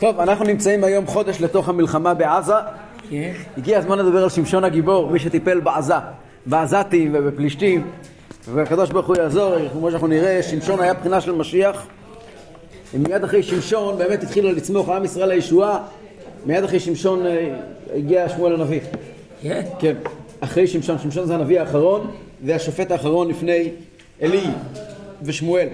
טוב, אנחנו נמצאים היום חודש לתוך המלחמה בעזה. כן. הגיע הזמן לדבר על שמשון הגיבור, מי שטיפל בעזה, בעזתים ובפלישתים, והקדוש ברוך הוא יעזור, כמו שאנחנו נראה, שמשון היה בחינה של משיח. מיד אחרי שמשון באמת התחילו לצמוח עם ישראל לישועה, מיד אחרי שמשון אה, הגיע שמואל הנביא. כן? כן, אחרי שמשון, שמשון זה הנביא האחרון, והשופט האחרון לפני עלי ושמואל.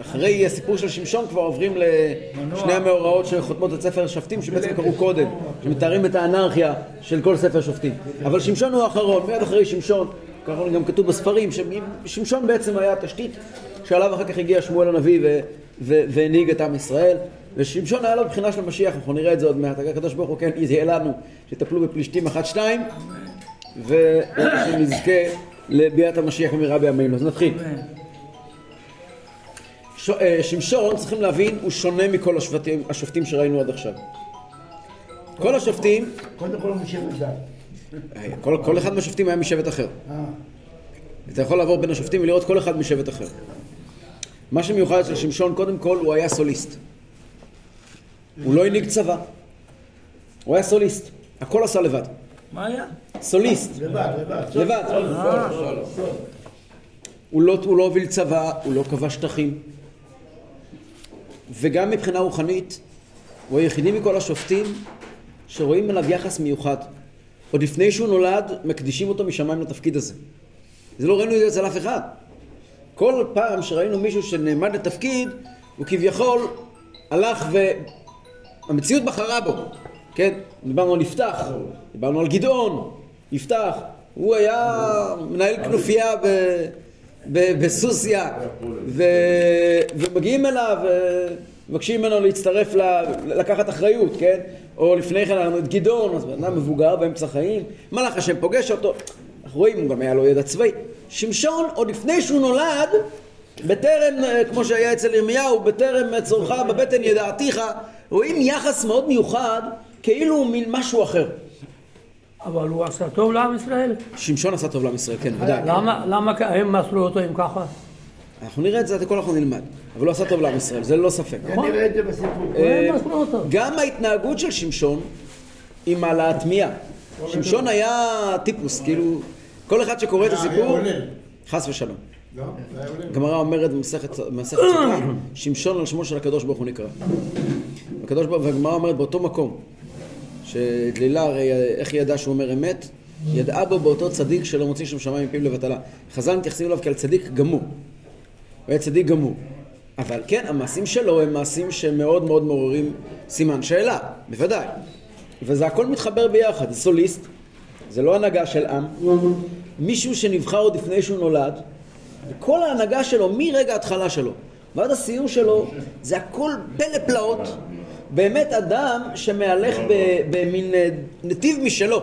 אחרי הסיפור של שמשון כבר עוברים לשני המאורעות שחותמות את ספר השופטים שבעצם קראו קודם, שמתארים את האנרכיה של כל ספר שופטים. אבל שמשון הוא האחרון, מיד אחרי שמשון, ככה גם כתוב בספרים, שמשון בעצם היה התשתית שעליו אחר כך הגיע שמואל הנביא והנהיג את עם ישראל. ושמשון היה לו בחינה של משיח, אנחנו נראה את זה עוד מעט, הקדוש ברוך הוא כן יהיה לנו שתטפלו בפלישתים אחת שתיים ושנזכה לביאת המשיח במהרה בימינו. אז נתחיל. ש... אה, שמשון, צריכים להבין, הוא שונה מכל השבטים, השופטים שראינו עד עכשיו. כל השופטים, קודם כל הוא משבט דן. אה, כל, כל אחד מהשופטים היה משבט אחר. אה, אתה יכול לעבור בין השופטים ולראות כל אחד משבט אחר. מה שמיוחד אצל שמשון, קודם כל, הוא היה סוליסט. הוא לא הנהיג צבא. הוא היה סוליסט. הכל עשה לבד. מה היה? סוליסט. לבד, לבד. לבד. הוא לא, הוא לא הוביל צבא, הוא לא כבש שטחים. וגם מבחינה רוחנית, הוא היחידי מכל השופטים שרואים עליו יחס מיוחד. עוד לפני שהוא נולד, מקדישים אותו משמיים לתפקיד הזה. זה לא ראינו את זה אצל אף אחד. כל פעם שראינו מישהו שנעמד לתפקיד, הוא כביכול הלך ו... המציאות בחרה בו, כן? דיברנו על יפתח, דיברנו על גדעון, יפתח, הוא היה מנהל כנופיה ב... בסוסיא. ומגיעים אליו ומבקשים ממנו להצטרף, ל... לקחת אחריות, כן? או לפני כן היה את גדעון, אז בן אדם מבוגר באמצע חיים, מלאך השם פוגש אותו, אנחנו רואים, הוא גם היה לו ידע צבאי. שמשון, עוד לפני שהוא נולד, בטרם, אה, כמו שהיה אצל ירמיהו, בטרם צורך בבטן ידעתיך, רואים יחס מאוד מיוחד, כאילו הוא מין משהו אחר. אבל הוא עשה טוב לעם ישראל? שמשון עשה טוב לעם ישראל, כן, ודאי. למה, למה הם מסרו אותו אם ככה? אנחנו נראה את זה, את הכל אנחנו נלמד. אבל הוא עשה טוב לעם ישראל, זה ללא ספק. נראה את זה בסיפור. אותו. גם ההתנהגות של שמשון היא מעלה התמיהה. שמשון היה טיפוס, כאילו, כל אחד שקורא את הסיפור. חס ושלום. לא. הגמרא אומרת במסכת סוכה, שמשון על שמו של הקדוש ברוך הוא נקרא. הקדוש ברוך והגמרא אומרת באותו מקום, שדלילה הרי איך היא ידעה שהוא אומר אמת? ידעה בו באותו צדיק שלא מוציא שם שמיים מפיו לבטלה. חז"ל מתייחסים אליו כעל צדיק גמור. הוא היה צדיק גמור. אבל כן, המעשים שלו הם מעשים שמאוד מאוד מעוררים סימן שאלה, בוודאי. וזה הכל מתחבר ביחד, זה סוליסט, זה לא הנהגה של עם, מישהו שנבחר עוד לפני שהוא נולד, וכל ההנהגה שלו, מרגע ההתחלה שלו ועד הסיום שלו, זה הכל פלא פלאות. באמת אדם שמהלך ב- במין אה, נתיב משלו,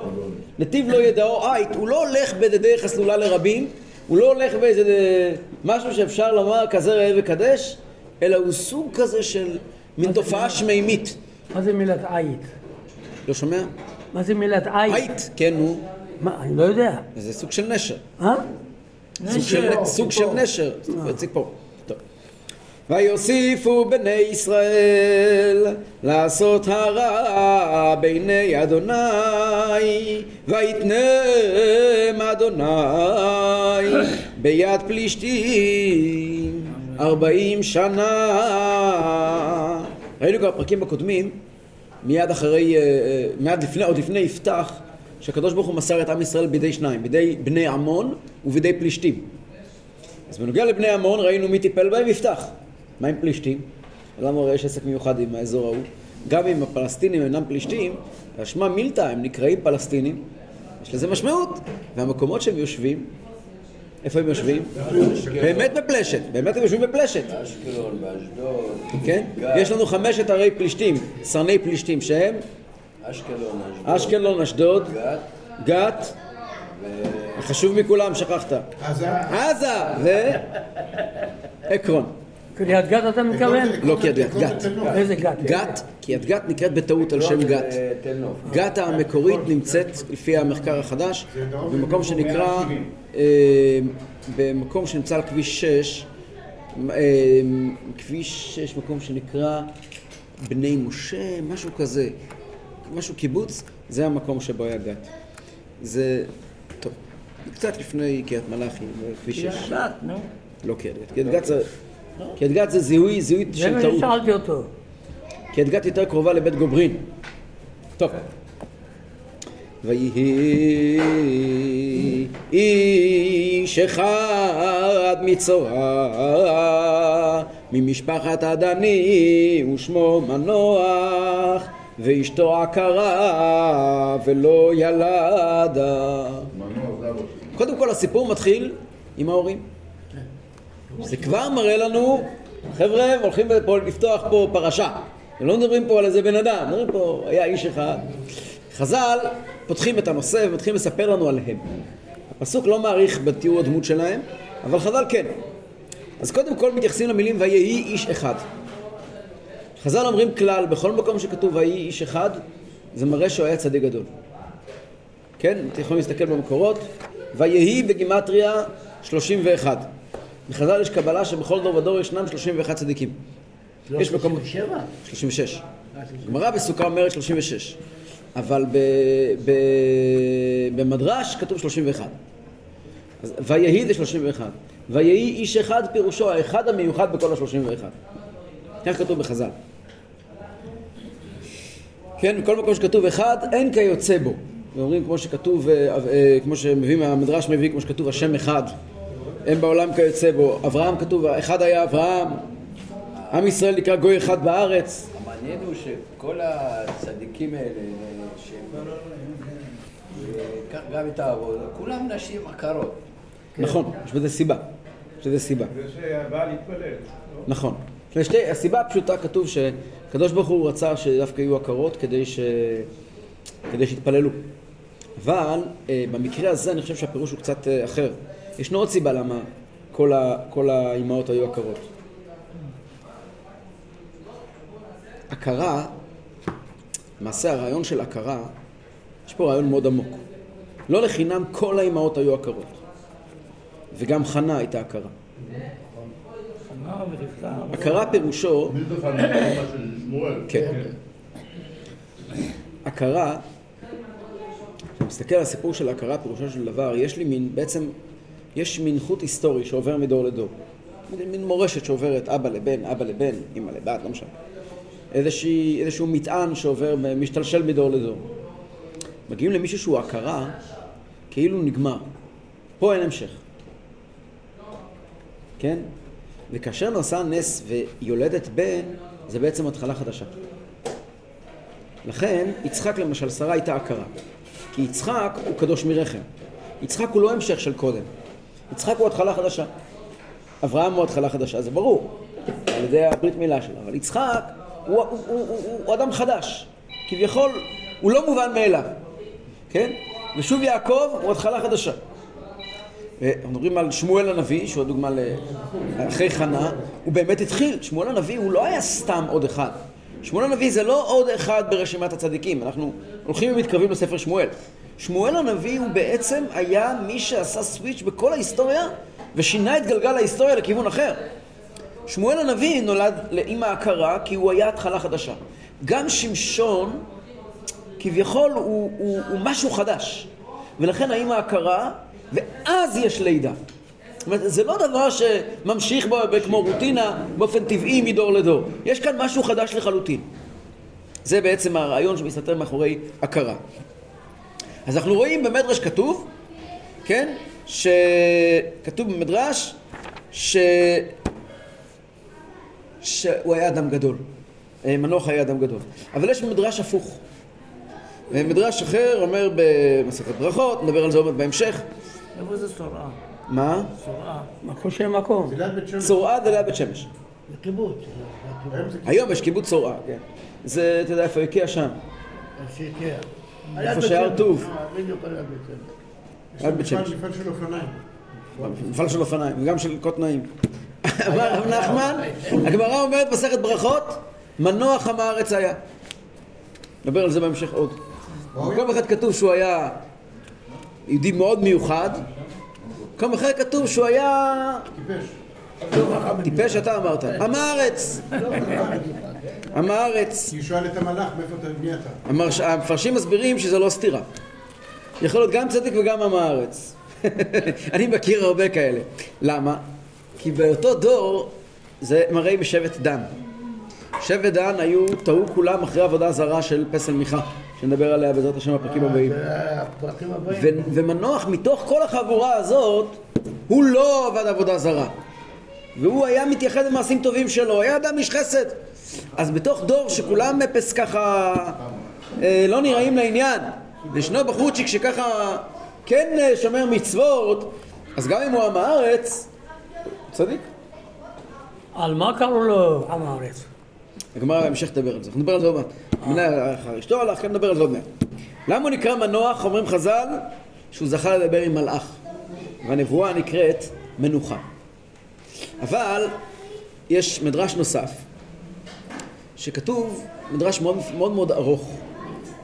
נתיב לא ידעו עית, הוא לא הולך בדרך הסלולה לרבים, הוא לא הולך באיזה אה, משהו שאפשר לומר כזה ראה וקדש, אלא הוא סוג כזה של מין תופעה שמימית. מה זה מילת עית? לא שומע? מה זה מילת עית? עית, כן, נו, מה, אני לא יודע. זה סוג של נשר. אה? סוג של, סוג של נשר, ציפור. ויוסיפו בני ישראל לעשות הרע בעיני אדוני ויתנם אדוני ביד פלישתים ארבעים שנה ראינו כבר בפרקים הקודמים מיד אחרי, אה, אה, מיד לפני, עוד לפני יפתח שהקדוש ברוך הוא מסר את עם ישראל בידי שניים, בידי בני עמון ובידי פלישתים. אז בנוגע לבני עמון ראינו מי טיפל בהם יפתח. מה עם פלישתים? למה הרי יש עסק מיוחד עם האזור ההוא? גם אם הפלסטינים אינם פלישתים, השמע מילתא הם נקראים פלסטינים, יש לזה משמעות. והמקומות שהם יושבים, איפה הם יושבים? באמת בפלשת, באמת הם יושבים בפלשת. אשקלון, באשדוד, כן? יש לנו חמשת ערי פלישתים, סרני פלישתים שהם אשקלון, אשדוד, אשקלון, אשדוד, גת, גת, החשוב מכולם, שכחת. עזה. עזה ועקרון. קריית גת אתה מתכוון? לא קריית גת, גת. איזה גת? גת, קריית גת נקראת בטעות על שם גת. אה, נוף. גת המקורית נמצאת, לפי המחקר החדש, במקום שנקרא, אה, במקום שנמצא על כביש 6, אה, כביש 6, מקום שנקרא בני משה, משהו כזה, משהו קיבוץ, זה המקום שבו היה גת. זה, טוב, קצת לפני קריית מלאכי, כביש 6. קריית גת, נו. לא קריית גת, קריית גת זה, קריית גת זה זיהוי, זיהוי זה של מה טעות. ששאלתי אותו. קריית גת יותר קרובה לבית גוברין. טוב. ויהי איש אחד מצורע ממשפחת הדני ושמו מנוח ואשתו עקרה ולא ילדה. קודם כל הסיפור מתחיל עם ההורים. זה כבר מראה לנו, חבר'ה, הולכים פה לפתוח פה פרשה. הם לא מדברים פה על איזה בן אדם, מדברים פה, היה איש אחד. חז"ל פותחים את הנושא ומתחילים לספר לנו עליהם. הפסוק לא מעריך בתיאור הדמות שלהם, אבל חז"ל כן. אז קודם כל מתייחסים למילים ויהי איש אחד. חז"ל אומרים כלל, בכל מקום שכתוב ויהי איש אחד, זה מראה שהוא היה צדיק גדול. כן? אתם יכולים להסתכל במקורות. ויהי בגימטריה 31. בחז"ל יש קבלה שבכל דור ודור ישנם 31 צדיקים. יש מקום... שבע? 36. גמרא בסוכה אומרת 36. אבל ב, ב, במדרש כתוב 31. אז ויהי זה 31. ויהי איש אחד פירושו האחד המיוחד בכל ה-31. כך כתוב בחז"ל. כן, בכל מקום שכתוב אחד, אין כיוצא בו. ואומרים כמו שכתוב, אה, אה, כמו שמביא, המדרש מביא, כמו שכתוב השם אחד, אין בעולם כיוצא בו. אברהם כתוב, אחד היה אברהם, עם ישראל נקרא גוי אחד בארץ. המעניין הוא שכל הצדיקים האלה, שהם... קח גם את העבודה, כולם נשים עקרות. נכון, יש בזה סיבה. יש בזה סיבה. נכון. לשתי, הסיבה הפשוטה כתוב שקדוש ברוך הוא רצה שדווקא יהיו עקרות כדי, ש... כדי שיתפללו. אבל אה, במקרה הזה אני חושב שהפירוש הוא קצת אה, אחר. ישנו עוד סיבה למה כל, ה... כל האימהות היו עקרות. הכרה, למעשה הרעיון של הכרה, יש פה רעיון מאוד עמוק. לא לחינם כל האימהות היו עקרות. וגם חנה הייתה עקרה. הכרה פירושו, שמואל. כן. הכרה, כשאני מסתכל על הסיפור של הכרה, פירושו של דבר, יש לי מין, בעצם, יש מין חוט היסטורי שעובר מדור לדור. מין, מורשת שעוברת אבא לבן, אבא לבן, אמא לבת, לא משנה. איזושהי, איזשהו מטען שעובר, משתלשל מדור לדור. מגיעים למישהו שהוא הכרה, כאילו נגמר. פה אין המשך. כן? וכאשר נעשה נס ויולדת בן, זה בעצם התחלה חדשה. לכן, יצחק למשל, שרה הייתה הכרה. כי יצחק הוא קדוש מרחם. יצחק הוא לא המשך של קודם. יצחק הוא התחלה חדשה. אברהם הוא התחלה חדשה, זה ברור, על ידי הברית מילה שלו. אבל יצחק הוא, הוא, הוא, הוא, הוא, הוא אדם חדש. כביכול, הוא לא מובן מאליו. כן? ושוב יעקב הוא התחלה חדשה. אנחנו מדברים על שמואל הנביא, שהוא הדוגמה ל... אחרי חנה, הוא באמת התחיל. שמואל הנביא הוא לא היה סתם עוד אחד. שמואל הנביא זה לא עוד אחד ברשימת הצדיקים. אנחנו הולכים ומתקרבים לספר שמואל. שמואל הנביא הוא בעצם היה מי שעשה סוויץ' בכל ההיסטוריה ושינה את גלגל ההיסטוריה לכיוון אחר. שמואל הנביא נולד לאימא הכרה כי הוא היה התחלה חדשה. גם שמשון כביכול הוא, הוא, הוא משהו חדש. ולכן האימא הכרה ואז יש לידה. זאת אומרת, זה לא דבר שממשיך בו כמו רוטינה באופן טבעי מדור לדור. יש כאן משהו חדש לחלוטין. זה בעצם הרעיון שמסתתר מאחורי הכרה. אז אנחנו רואים במדרש כתוב, כן, שכתוב במדרש ש... שהוא היה אדם גדול. אה, מנוח היה אדם גדול. אבל יש מדרש הפוך. מדרש אחר אומר במסכת ברכות, נדבר על זה עוד בהמשך. איפה זה צורעה? מה? צורעה. מקום שם מקום. צורעה זה ליד בית שמש. זה קיבוץ. היום יש קיבוץ צורעה, כן. זה, אתה יודע איפה איקאה שם? איפה שהר טוב. אה, בדיוק על יד בית שמש. ליד בית שמש. מפעל של אופניים. מפעל של אופניים, וגם של קוטנאים. אמר רב נחמן, הגמרא אומרת מסכת ברכות, מנוח עם הארץ היה. נדבר על זה בהמשך עוד. במקום אחד כתוב שהוא היה יהודי מאוד מיוחד, במקום אחר כתוב שהוא היה... טיפש. טיפש אתה אמרת. עם הארץ. עם הארץ. כי הוא שואל את המלאך, מאיפה אתה, מי אתה? המרש... המפרשים מסבירים שזה לא סתירה. יכול להיות גם צדיק וגם עם הארץ. אני מכיר הרבה כאלה. למה? כי באותו דור זה מראה משבט דן. שבט דן היו, טעו כולם אחרי עבודה זרה של פסל מיכה, שנדבר עליה בעזרת השם בפרקים הבאים. הפרקים הבאים. ומנוח מתוך כל החבורה הזאת, הוא לא עבד עבודה זרה. והוא היה מתייחד במעשים טובים שלו, היה אדם איש חסד. אז בתוך דור שכולם אפס ככה אה, לא נראים לעניין, וישנו בחורצ'יק שככה כן אה, שומר מצוות, אז גם אם הוא עם הארץ, צדיק. על מה קראו לו עם הארץ? הגמרא בהמשך תדבר על זה, אנחנו נדבר על זה עוד מעט. מנה אחר אשתו הלך, כן נדבר על זה עוד מעט. למה הוא נקרא מנוח, אומרים חז"ל, שהוא זכה לדבר עם מלאך. והנבואה נקראת מנוחה. אבל יש מדרש נוסף, שכתוב, מדרש מאוד מאוד, מאוד ארוך,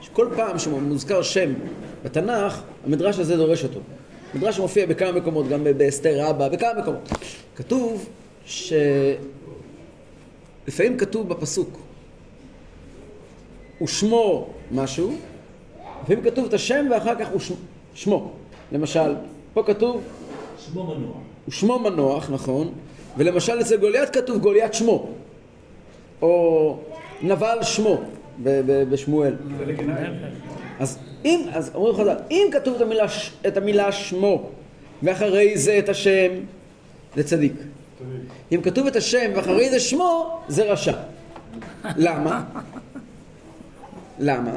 שכל פעם שמוזכר שם בתנ"ך, המדרש הזה דורש אותו. מדרש שמופיע בכמה מקומות, גם באסתר רבה, בכמה מקומות. כתוב ש... לפעמים כתוב בפסוק ושמו משהו, לפעמים כתוב את השם ואחר כך ושמו. שמו. למשל, פה כתוב שמו מנוע. ושמו מנוח, נכון, ולמשל אצל גוליית כתוב גוליית שמו, או נבל שמו בשמואל. אז אם, אז אומרים חז"ל, אם כתוב את המילה, ש- את המילה שמו ואחרי זה את השם, זה צדיק. אם כתוב את השם ואחרי זה שמו, זה רשע. למה? למה?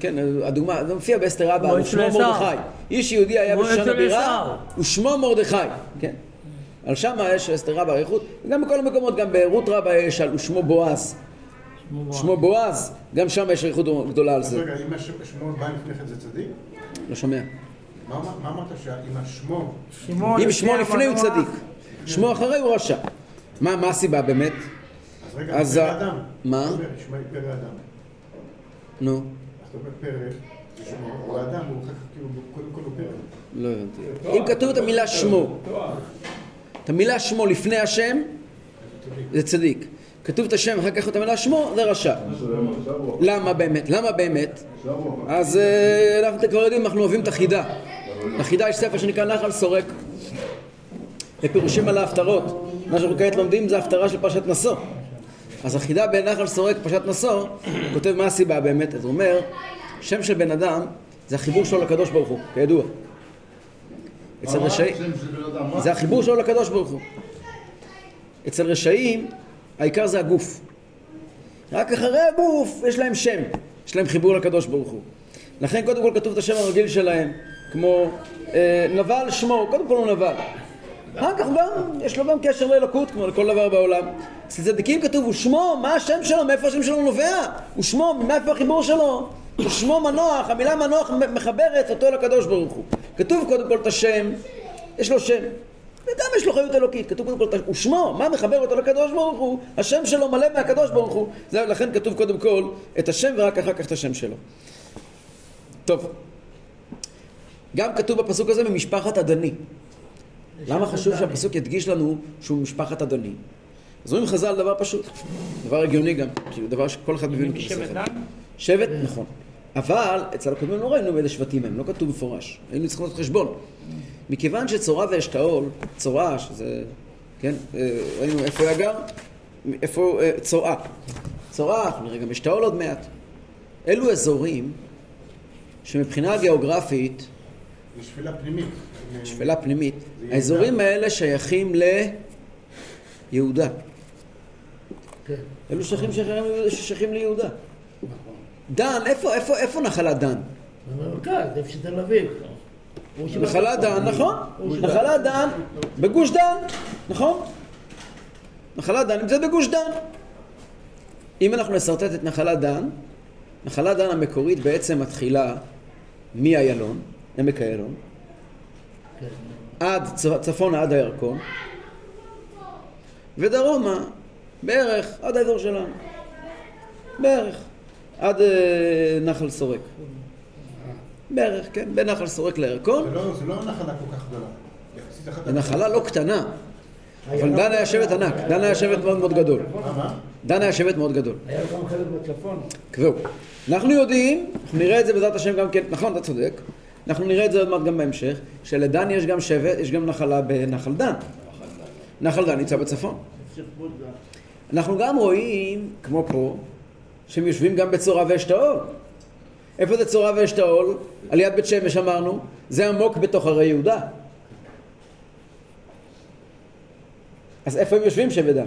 כן, הדוגמה, זה מופיע באסתר ושמו אצל עשו. מרדכי. איש יהודי היה בשושן הבירה. ושמו מרדכי. כן. על שמה יש אסתר רבה אריכות, וגם בכל המקומות, גם ברות רבה יש על ושמו בועז. שמו בועז, גם שם יש אריכות גדולה על אז זה. רגע, אם השם- שמו בא לפני כן זה צדיק? לא שומע. מה אמרת שאם השמו... שמו אם שמו לפני הוא המנוח, צדיק, שמו אחרי הוא רשע. מה מה הסיבה באמת? אז רגע, פרא אדם. מה? ישמע פרא אדם. נו, אז אתה אומר פרא, שמו, הוא אדם, הוא כאילו, קודם כל הוא פרא. לא הבנתי. אם כתוב את המילה שמו, את המילה שמו לפני השם, זה צדיק. כתוב את השם, אחר כך את המילה שמו, זה רשע. למה באמת? למה באמת? אז אה, אנחנו כבר יודעים, אנחנו אוהבים את החידה. לחידה יש ספר שנקרא נחל סורק. ופירושים על ההפטרות. מה שאנחנו כעת לומדים זה הפטרה של פרשת נשוא. אז החידה בנחל סורק, פרשת נשוא, הוא כותב מה הסיבה באמת. אז הוא אומר, שם של בן אדם זה החיבור שלו לקדוש ברוך הוא, כידוע. אצל רשעים? זה החיבור שלו לקדוש ברוך הוא. אצל רשעים, העיקר זה הגוף. רק אחרי הגוף יש להם שם, יש להם חיבור לקדוש ברוך הוא. לכן קודם כל כתוב את השם הרגיל שלהם, כמו אה, נבל שמו, קודם כל הוא נבל. אחר כך גם, יש לו גם קשר לאלוקות, כמו לכל דבר בעולם. אצל צדיקים כתוב, הוא שמו, מה השם שלו, מאיפה השם שלו נובע? הוא שמו, מאיפה החיבור שלו? הוא שמו מנוח, המילה מנוח מחברת אותו לקדוש ברוך הוא. כתוב קודם כל את השם, יש לו שם. וגם יש לו חיות אלוקית, כתוב קודם כל, את ה- הוא שמו, מה מחבר אותו לקדוש ברוך הוא? השם שלו מלא מהקדוש ברוך הוא. זה, לכן כתוב קודם כל את השם ורק אחר כך את השם שלו. טוב, גם כתוב בפסוק הזה ממשפחת אדני. למה חשוב שהפסוק ידגיש לנו שהוא משפחת אדני? אז אומרים חז"ל דבר פשוט, דבר הגיוני גם, כאילו דבר שכל אחד מבין אותו שבט. דן? שבט, נכון. אבל אצל הקודמים לא ראינו מאיזה שבטים הם, לא כתוב במפורש. היינו צריכים לעשות חשבון. מכיוון שצורה ואשתאול, צורה, שזה, כן, אה, ראינו איפה היה גר, איפה, אה, צורעה. צורעה, אנחנו נראה גם אשתאול עוד מעט. אלו אזורים שמבחינה גיאוגרפית, זה שפלה פנימית. שפלה פנימית. האזורים האלה שייכים ליהודה. כן. אלו שייכים, ליהודה. דן, איפה, איפה, איפה נחלת דן? במרכז, איפה שתל אביב. הוא שבט- נחלת דן, נכון? נחלת דן בגוש דן, נכון? נחלת דן נמצאת בגוש דן. אם אנחנו נסרטט את נחלת דן, נחלת דן המקורית בעצם מתחילה מאיילון, עמק איילון. עד צפונה עד הירקון, ודרומה בערך עד האזור שלנו. בערך. עד אה, נחל סורק. בערך, כן, בין נחל סורק לירקון. זה לא- זה לא נחלה כל כך גדולה. זו נחלה לא קטנה. אבל דן היה שבט ענק, דן היה שבט מאוד מאוד גדול. דן היה שבט מאוד גדול. היה גם חלק בצפון. אנחנו יודעים, אנחנו נראה את זה בעזרת השם גם כן, נכון, אתה צודק, אנחנו נראה את זה עוד מעט גם בהמשך, שלדן יש גם שבט, יש גם נחלה בנחל דן. נחל דן נמצא בצפון. אנחנו גם רואים, כמו פה, שהם יושבים גם בצורה ואשתאול. איפה זה צורה ואשתאול? על יד בית שמש אמרנו, זה עמוק בתוך הרי יהודה. אז איפה הם יושבים שבט דן?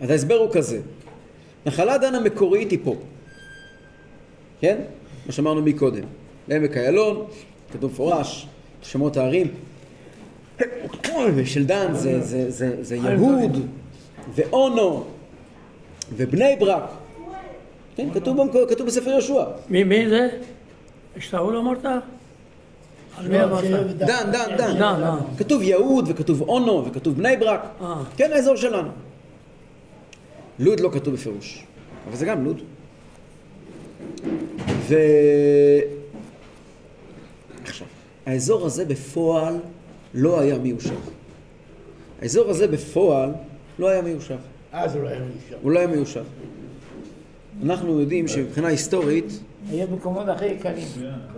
אז ההסבר הוא כזה, נחלת דן המקורית היא פה, כן? מה שאמרנו מקודם, בעמק איילון, כתוב מפורש, שמות הערים, של דן זה, זה, זה, זה יהוד ואונו ובני ברק, כן, כתוב, בספר יהושע, מי, מי זה? שאול אמרת? שבט דן, דן, דן. כתוב יהוד וכתוב אונו וכתוב בני ברק, אה. כן, האזור שלנו. לוד לא כתוב בפירוש, אבל זה גם לוד. ו... עכשיו, האזור הזה בפועל לא היה מיושב. האזור הזה בפועל לא היה מיושב. אז הוא לא היה מיושב. הוא לא היה מיושב. אנחנו יודעים שמבחינה היסטורית, היה מקומות הכי יקרים.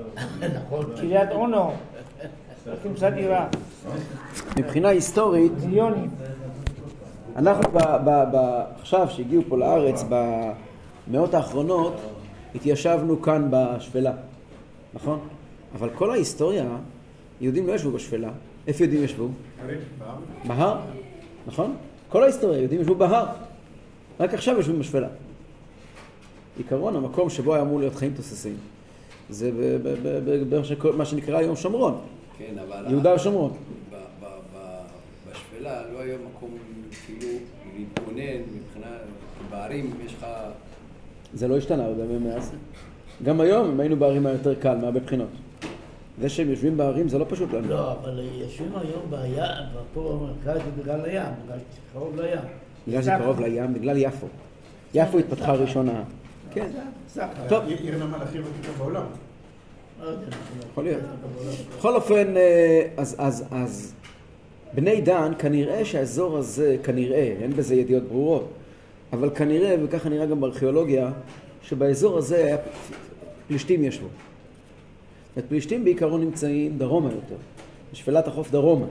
נכון. קריית אונו, כמסה דירה, מבחינה היסטורית, מיליונים. אנחנו ב, ב, ב, עכשיו שהגיעו פה לארץ במאות האחרונות התיישבנו כאן בשפלה, נכון? אבל כל ההיסטוריה, יהודים לא ישבו בשפלה. איפה יהודים ישבו? בהר, נכון? כל ההיסטוריה, יהודים ישבו בהר. רק עכשיו יושבים בשפלה. עיקרון, המקום שבו היה אמור להיות חיים תוססים, זה ב- ב- ב- ב- ב- שכל- מה שנקרא היום שומרון, כן, אבל... יהודה ושומרון. בשפלה לא היה מקום כאילו להתבונן מבחינה... בערים יש לך... זה לא השתנה הרבה מאז. גם היום, אם היינו בערים היה יותר קל מהרבה בחינות. זה שהם יושבים בערים זה לא פשוט לנו. לא, אבל יושבים היום בים, פה במרכז זה בגלל הים, בגלל שזה קרוב לים. בגלל שזה קרוב לים, בגלל יפו. יפו התפתחה ראשונה. כן, סחר. טוב. עיר נמל הכי ותיקה בעולם. לא יכול להיות. בכל אופן, אה, אז, אז, אז בני דן, כנראה שהאזור הזה, כנראה, אין בזה ידיעות ברורות, אבל כנראה, וככה נראה גם בארכיאולוגיה, שבאזור הזה היה פלישתים ישבו. פלישתים בעיקרון נמצאים דרומה יותר, בשפלת החוף דרומה.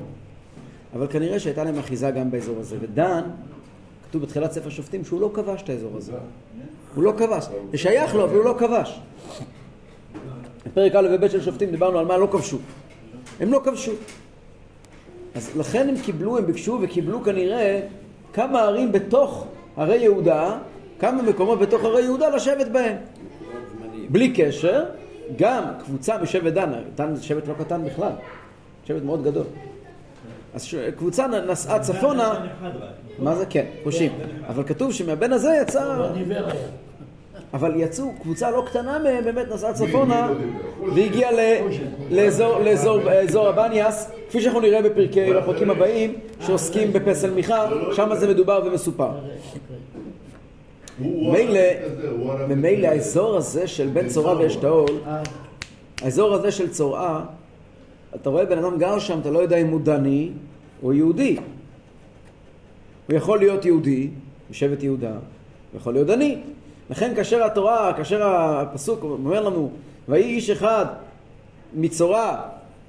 אבל כנראה שהייתה להם אחיזה גם באזור הזה. ודן, כתוב בתחילת ספר שופטים שהוא לא כבש את האזור הזה. הוא לא כבש. זה שייך לו, אבל הוא לא כבש. בפרק א' וב' של שופטים דיברנו על מה לא כבשו. הם לא כבשו. אז לכן הם קיבלו, הם ביקשו וקיבלו כנראה כמה ערים בתוך הרי יהודה, כמה מקומות בתוך הרי יהודה לשבת בהם. בלי קשר, גם קבוצה משבט דן, דן זה שבט לא קטן בכלל, שבט מאוד גדול. אז ש- קבוצה נסעה צפונה, מה זה? כן, פושעים. אבל כתוב שמהבן הזה יצא... לא. אבל יצאו, קבוצה לא קטנה מהם באמת נסעה צפונה והגיעה לאזור הבניאס, כפי שאנחנו נראה בפרקי, בפרקים הבאים, שעוסקים בפסל מיכה, שם זה מדובר ומסופר. מילא, ממילא האזור הזה של בין צורעה ואשתאול, האזור הזה של צורעה, אתה רואה בן אדם גר שם, אתה לא יודע אם הוא דני או יהודי. הוא יכול להיות יהודי, משבט יהודה, הוא יכול להיות דני. לכן כאשר התורה, כאשר הפסוק אומר לנו, ויהי איש אחד מצורע,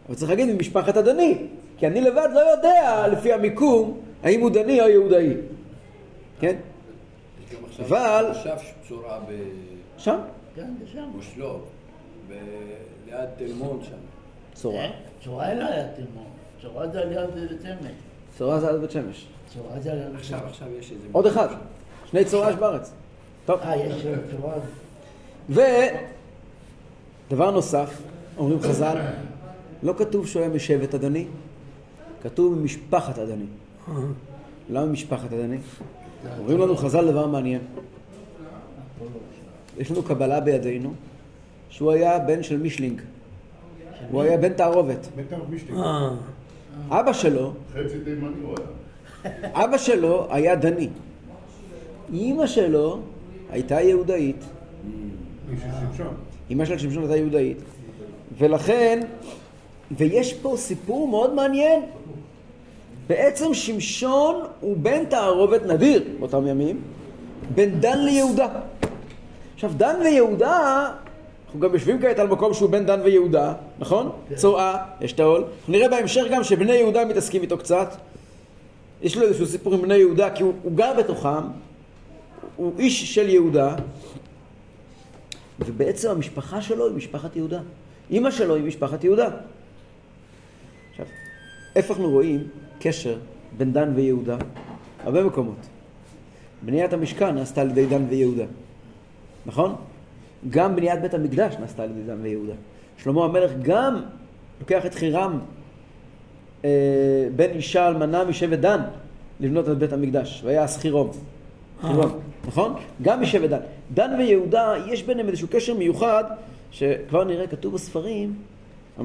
אבל צריך להגיד ממשפחת הדני, כי אני לבד לא יודע לפי המיקום האם הוא דני או יהודאי. כן? עכשיו... אבל- עכשיו צורה שם, כן, שם. במושלו, ב- ליד תל מונד שם. צורעה. צורה לא היה תלמוד. צורה זה על יד בית שמש. צורעה זה עד בית שמש. צורה זה על יד בית שמש. עכשיו יש איזה... עוד אחד. שני צורעה יש בארץ. טוב. אה, יש צורה. ודבר נוסף, אומרים חז"ל, לא כתוב שהוא היה משבט הדני, כתוב ממשפחת הדני. למה משפחת הדני? אומרים לנו חז"ל דבר מעניין. יש לנו קבלה בידינו שהוא היה בן של מישלינג. הוא היה בן תערובת. אה, אבא שלו, חצי תימני הוא היה. אבא שלו היה דני. אימא שלו הייתה יהודאית. אמא של שמשון הייתה יהודאית, ולכן, ויש פה סיפור מאוד מעניין. בעצם שמשון הוא בן תערובת נדיר באותם ימים, בין דן ליהודה. עכשיו, דן ויהודה, אנחנו גם יושבים כעת על מקום שהוא בין דן ויהודה, נכון? צואה, יש את העול. נראה בהמשך גם שבני יהודה מתעסקים איתו קצת. יש לו איזשהו סיפור עם בני יהודה, כי הוא, הוא גר בתוכם, הוא איש של יהודה, ובעצם המשפחה שלו היא משפחת יהודה. אימא שלו היא משפחת יהודה. עכשיו, איפה אנחנו רואים קשר בין דן ויהודה? הרבה מקומות. בניית המשכן נעשתה על ידי דן ויהודה, נכון? גם בניית בית המקדש נעשתה על ידי דן ויהודה. שלמה המלך גם לוקח את חירם אה, בן אישה אלמנה משבט דן לבנות את בית המקדש, ויעש חירום. חירום, נכון? גם משבט דן. דן ויהודה, יש ביניהם איזשהו קשר מיוחד, שכבר נראה כתוב בספרים,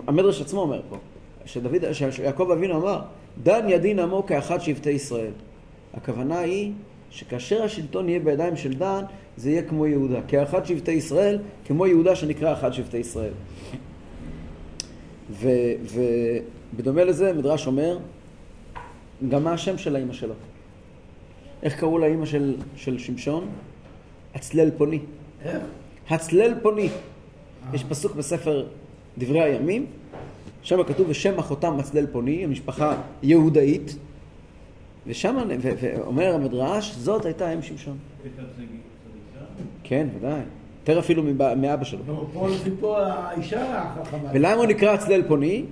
המדרש עצמו אומר פה, שדוד, שיעקב אבינו אמר, דן ידין עמו כאחד שבטי ישראל. הכוונה היא שכאשר השלטון יהיה בידיים של דן, זה יהיה כמו יהודה. כאחד שבטי ישראל, כמו יהודה שנקרא אחד שבטי ישראל. ובדומה לזה, מדרש אומר, גם מה השם של האימא שלו. איך קראו לאימא של, של שמשון? הצלל פוני. איך? הצלל פוני. יש פסוק בספר דברי הימים, שם כתוב ושם אחותם הצלל פוני, המשפחה יהודאית, ושם, ואומר המדרש, זאת הייתה אם שמשון. כן, ודאי. יותר אפילו מאבא שלו. ולמה הוא נקרא צלל פוני?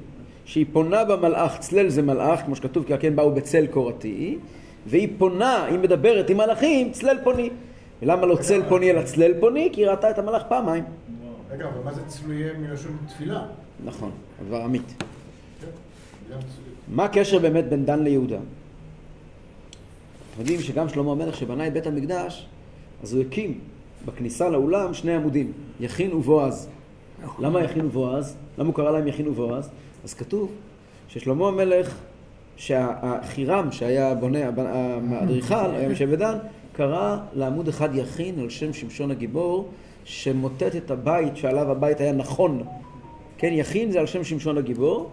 שהיא פונה במלאך, צלל זה מלאך, כמו שכתוב, כי כן באו בצל קורתי, והיא פונה, היא מדברת עם מלאכים, צלל פוני. ולמה לא צל פוני אלא צלל פוני? כי היא ראתה את המלאך פעמיים. רגע, אבל מה זה צלויה מלשון תפילה? נכון, צלויה. מה הקשר באמת בין דן ליהודה? אתם יודעים שגם שלמה המלך שבנה את בית המקדש, אז הוא הקים בכניסה לאולם שני עמודים, יכין ובועז. למה יכין ובועז? למה הוא קרא להם יכין ובועז? אז כתוב ששלמה המלך, שהחירם שהיה בונה, האדריכל, היה משבט דן, קרא לעמוד אחד יכין על שם שמשון הגיבור, שמוטט את הבית שעליו הבית היה נכון. כן, יכין זה על שם שמשון הגיבור,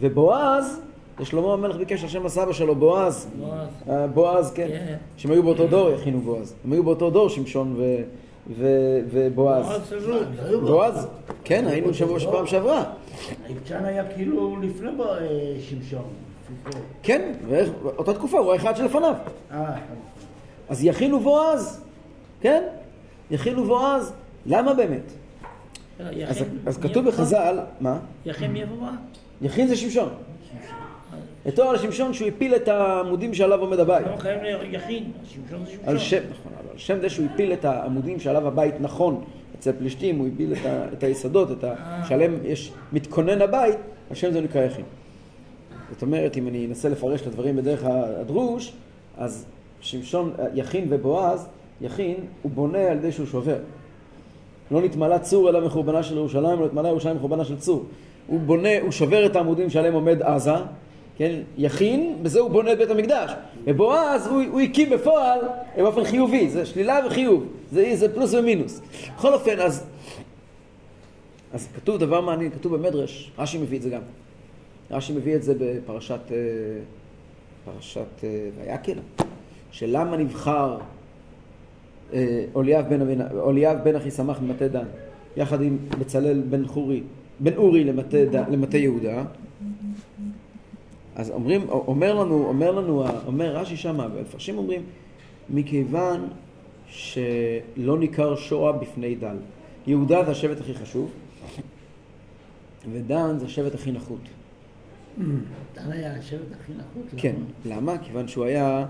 ובועז, שלמה המלך ביקש על שם הסבא שלו, בועז. בועז. אה, בועז, כן. כן. שהם היו באותו דור, יכינו בועז. הם היו באותו דור, שמשון ו- ו- ובועז. בועז כן, היינו שבוע פעם שעברה. היבצ'ן היה כאילו לפני אה, שמשון. כן, ואותה תקופה, הוא האחד שלפניו. אה, אז יכינו בועז, כן? יכינו בועז. למה באמת? אז, אז כתוב? בחז"ל, מה? יכין מי יבוא? יכין זה שמשון. לתואר לשמשון שהוא הפיל את העמודים שעליו עומד הבית. למה קיים ליכין? שמשון זה על שמשון. שם, נכון, אבל על שם זה שהוא הפיל את העמודים שעליו הבית נכון אצל פלישתים, הוא הפיל את, ה, את היסודות, את ה, שעליהם יש מתכונן הבית, על שם זה נקרא יכין. זאת אומרת, אם אני אנסה לפרש את הדברים בדרך הדרוש, אז שמשון, יכין ובועז, יכין, הוא בונה על ידי שהוא שובר. לא נתמלא צור אלא מחורבנה של ירושלים, לא נתמלא ירושלים מחורבנה של צור. הוא בונה, הוא שובר את העמודים שעליהם עומד עזה, כן, יכין, בזה הוא בונה את בית המקדש. ובועז, הוא, הוא הקים בפועל באופן חיובי, זה שלילה וחיוב, זה, זה פלוס ומינוס. בכל אופן, אז, אז כתוב דבר מעניין, כתוב במדרש, רש"י מביא את זה גם. רש"י מביא את זה בפרשת אה, פרשת אה, ויקל, שלמה נבחר אוליאב בן, אבינה- אוליאב בן אחיסמך ממטה דן, יחד עם בצלאל בן חורי, בן אורי למטה, דן, למטה יהודה. אז אומרים, אומר לנו, אומר לנו, אומר רש"י שמה, והמפרשים אומרים, מכיוון שלא ניכר שואה בפני דן. יהודה זה השבט הכי חשוב, ודן זה השבט הכי נחות. דן היה השבט הכי נחות. כן, למה? למה? כיוון שהוא היה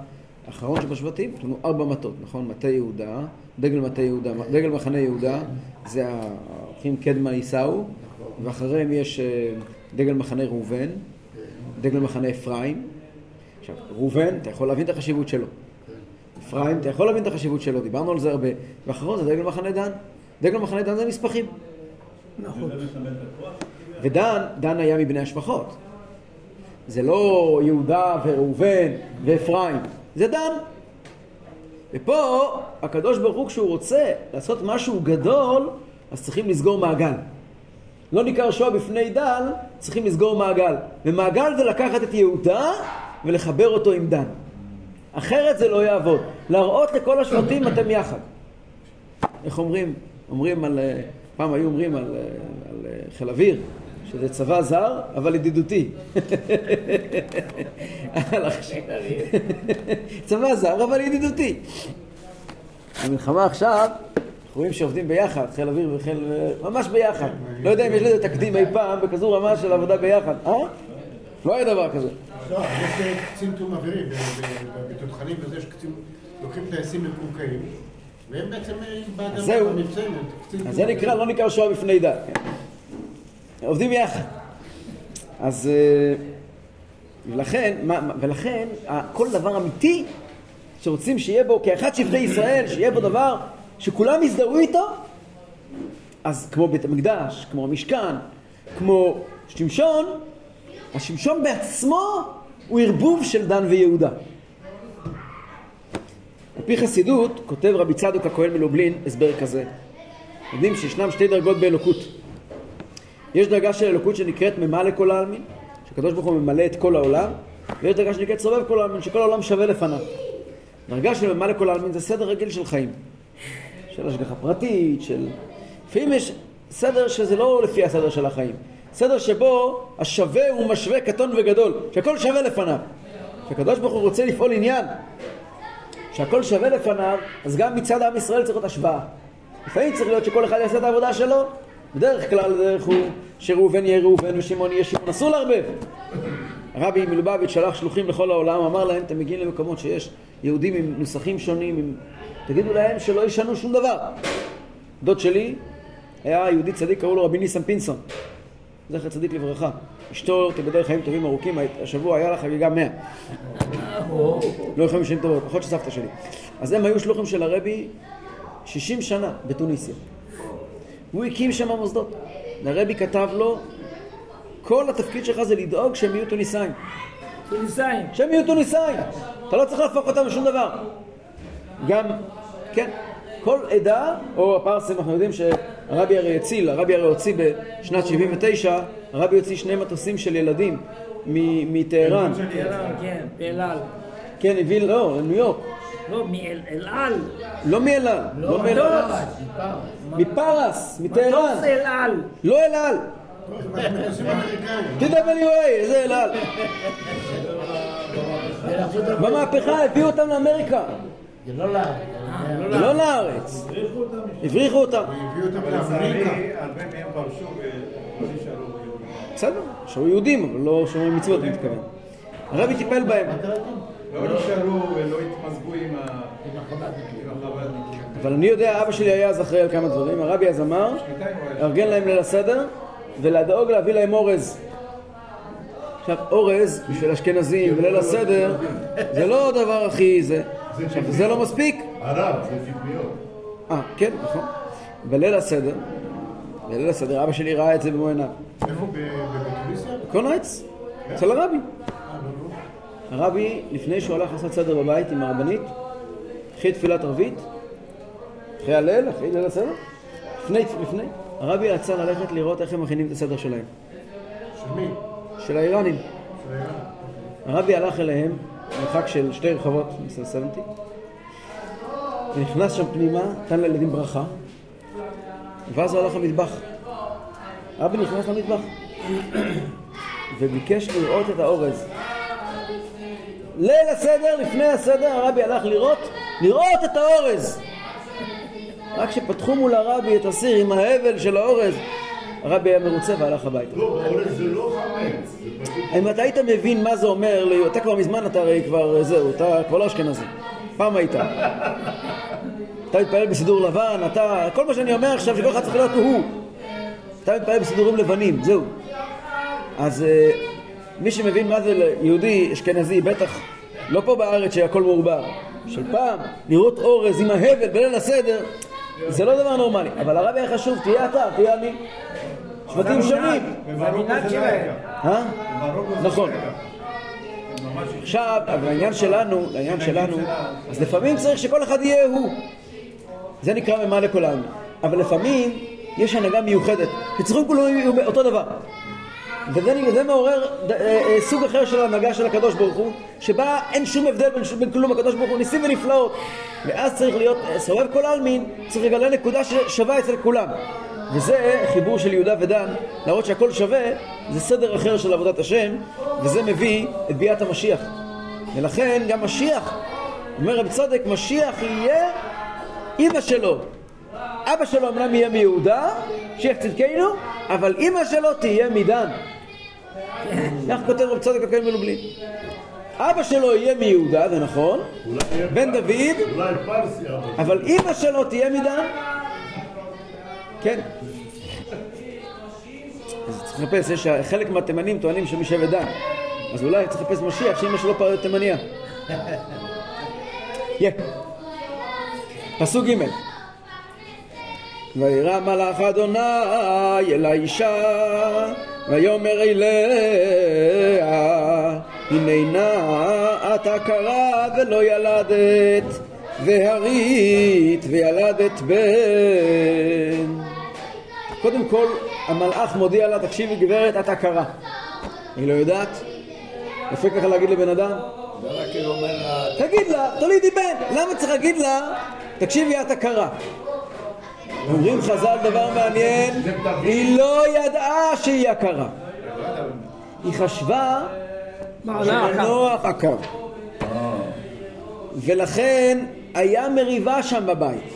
האחרון שבשבטים, יש לנו ארבע מטות, נכון? מטה יהודה, דגל מטה יהודה, דגל מחנה יהודה, זה האחים קדמה עיסאו, ואחריהם יש אה, דגל מחנה ראובן, דגל מחנה אפרים. עכשיו, ראובן, אתה יכול להבין את החשיבות שלו. אפרים, אתה יכול להבין את החשיבות שלו, דיברנו על זה הרבה. ואחרון זה דגל מחנה דן. דגל מחנה דן זה נספחים. נכון. ודן, דן היה מבני השפחות. זה לא יהודה וראובן ואפרים, זה דן. ופה הקדוש ברוך הוא כשהוא רוצה לעשות משהו גדול, אז צריכים לסגור מעגל. לא ניכר שואה בפני דן, צריכים לסגור מעגל. ומעגל זה לקחת את יהודה ולחבר אותו עם דן. אחרת זה לא יעבוד. להראות לכל השבטים אתם יחד. איך אומרים? אומרים על... אה, פעם היו אומרים על, אה, על אה, חיל אוויר, שזה צבא זר, אבל ידידותי. צבא זר, אבל ידידותי. המלחמה עכשיו, אנחנו רואים שעובדים ביחד, חיל אוויר וחיל... ממש ביחד. לא יודע אם יש לזה תקדים אי פעם בכזו רמה של עבודה ביחד. אה? לא היה דבר כזה. לא, יש קצין תיאום אווירי, בתותחנים וזה, יש קצין, לוקחים טייסים מקורקעים, והם בעצם אה. במבצעים, הם קצין אז זה נקרא, לא נקרא שואה בפני דת. עובדים יחד. אז אה, ולכן, מה- ולכן כל דבר אמיתי שרוצים שיהיה בו, כאחד שבטי ישראל, שיהיה בו דבר שכולם יזדהו איתו, אז כמו בית המקדש, כמו המשכן, כמו שמשון, השמשון בעצמו הוא ערבוב של דן ויהודה. על פי חסידות, כותב רבי צדוק הכהן מלובלין הסבר כזה. יודעים שישנם שתי דרגות באלוקות. יש דרגה של אלוקות שנקראת ממלא כל העלמין, שקדוש ברוך הוא ממלא את כל העולם, ויש דרגה שנקראת סובב כל העלמין, שכל העולם שווה לפניו. דרגה של ממלא כל העלמין זה סדר רגיל של חיים. של השגחה פרטית, של... לפעמים יש סדר שזה לא לפי הסדר של החיים. סדר שבו השווה הוא משווה קטון וגדול, שהכל שווה לפניו. כשהקדוש ברוך הוא רוצה לפעול עניין, שהכל שווה לפניו, אז גם מצד עם ישראל צריך להיות השוואה. לפעמים צריך להיות שכל אחד יעשה את העבודה שלו, בדרך כלל הדרך הוא שראובן יהיה ראובן ושמעון יהיה שמעון, אסור לערבב. הרבי מלובביץ' שלח שלוחים לכל העולם, אמר להם, אתם מגיעים למקומות שיש יהודים עם נוסחים שונים, עם... תגידו להם שלא ישנו שום דבר. דוד שלי היה יהודי צדיק, קראו לו רבי ניסן פינסון, זכר צדיק לברכה. אשתו תיבדל חיים טובים ארוכים, השבוע היה לה חגיגה 100. לא יכולים שנים טובות, פחות של סבתא שלי. אז הם היו שלוחים של הרבי 60 שנה בתוניסיה. הוא הקים שם מוסדות. הרבי כתב לו, כל התפקיד שלך זה לדאוג שהם יהיו טוניסאים. טוניסאים. שהם יהיו טוניסאים. אתה לא צריך להפוך אותם לשום דבר. גם, כן, כל עדה, או הפרסים, אנחנו יודעים שהרבי הרי הציל, הרבי הרי הוציא בשנת 79, הרבי הוציא שני מטוסים של ילדים מטהרן. כן, באלעל. כן, הביא, לא, לניו יורק. לא, מאל על. לא מאל על, לא מאל על. מטוס. מפרס, מטהרן. מטוס אל על. לא אל על. TWA, זה אל על. במהפכה הביאו אותם לאמריקה, זה לא לארץ. לא לארץ. הבריחו אותם. הביאו אותם לאמריקה. הרבה מהם פרשו ולא נשארו יהודים. בסדר, שהיו יהודים, אבל לא שומרים מצוות, אני מתכוון. הרבי טיפל בהם. לא נשארו ולא התמזגו עם החב"דניקים. אבל אני יודע, אבא שלי היה אז אחראי על כמה דברים. הרבי אז אמר, לארגן להם ליל הסדר, ולדאוג להביא להם אורז. עכשיו, אורז, בשביל אשכנזים וליל הסדר, זה לא הדבר הכי זה. עכשיו, זה לא מספיק? הרב, זה ציפיות. אה, כן, נכון. בליל הסדר, בליל הסדר, אבא שלי ראה את זה במו עיניו. איפה? ב- ב- בתוניסיה? קונרץ, אצל הרבי. הרבי, לפני שהוא הלך לעשות סדר בבית עם הרבנית, אחרי תפילת ערבית, אחרי הליל, אחרי ליל הסדר, לפני, לפני, הרבי רצה ללכת לראות איך הם מכינים את הסדר שלהם, של מי? של האיראנים. האיראן. הרבי הלך אליהם, מרחק של שתי רחובות, מסל 70, ונכנס שם פנימה, נתן לילדים ברכה, ואז הוא הלך למטבח. הרבי נכנס למטבח, וביקש לראות את האורז. ליל הסדר, לפני הסדר, הרבי הלך לראות, לראות את האורז. רק כשפתחו מול הרבי את הסיר עם ההבל של האורז, הרבי היה מרוצה והלך הביתה. לא, אורז זה לא חמץ. אם אתה היית מבין מה זה אומר, אתה כבר מזמן, אתה הרי כבר, זהו, אתה כבר לא אשכנזי. פעם היית. אתה מתפלל בסידור לבן, אתה, כל מה שאני אומר עכשיו שכל אחד צריך להיות הוא. אתה מתפלל בסידורים לבנים, זהו. אז אה, מי שמבין מה זה יהודי אשכנזי, בטח לא פה בארץ שהכל מעורבר. של פעם, לראות אורז עם ההבל בליל הסדר, זה לא דבר נורמלי. אבל הרבי היה חשוב, תהיה אתה, תהיה אני. שבטים שונים. אה? נכון. עכשיו, אבל העניין שלנו, לעניין שלנו, אז לפעמים צריך שכל אחד יהיה הוא. זה נקרא ממלא כל העלמין. אבל לפעמים יש הנהגה מיוחדת, שצריכים כולם אותו דבר. וזה מעורר ד- אה, אה, סוג אחר של הנהגה של הקדוש ברוך הוא, שבה אין שום הבדל בין, בין כלום, הקדוש ברוך הוא ניסים ונפלאות. ואז צריך להיות אה, סובב כל העלמין, צריך לגלה נקודה ששווה אצל כולם. וזה חיבור של יהודה ודן, להראות שהכל שווה, זה סדר אחר של עבודת השם, וזה מביא את ביאת המשיח. ולכן גם משיח, אומר רב צודק, משיח יהיה אימא שלו. אבא שלו אמנם יהיה מיהודה, שיח צדקנו, אבל אימא שלו תהיה מדן. כך כותב רב צודק הכהן מלובלין. אבא שלו יהיה מיהודה, זה נכון, בן דוד, אבל... אימא שלו תהיה מדן. כן. אז צריך לחפש, יש חלק מהתימנים טוענים שהם משבט דן. אז אולי צריך לחפש משיח שאימא שלו תימניה. יה. פסוק ג' וירא מלאך אדוני אל האישה ויאמר אליה הננה את עקרה ולא ילדת והרית וילדת בן קודם כל המלאך מודיע לה תקשיבי גברת את עקרה היא לא יודעת יפה ככה להגיד לבן אדם תגיד לה, תולידי בן. למה צריך להגיד לה, תקשיבי את הכרה? אומרים חז"ל דבר מעניין, היא לא ידעה שהיא הכרה. היא חשבה בעלה עקר. ולכן היה מריבה שם בבית.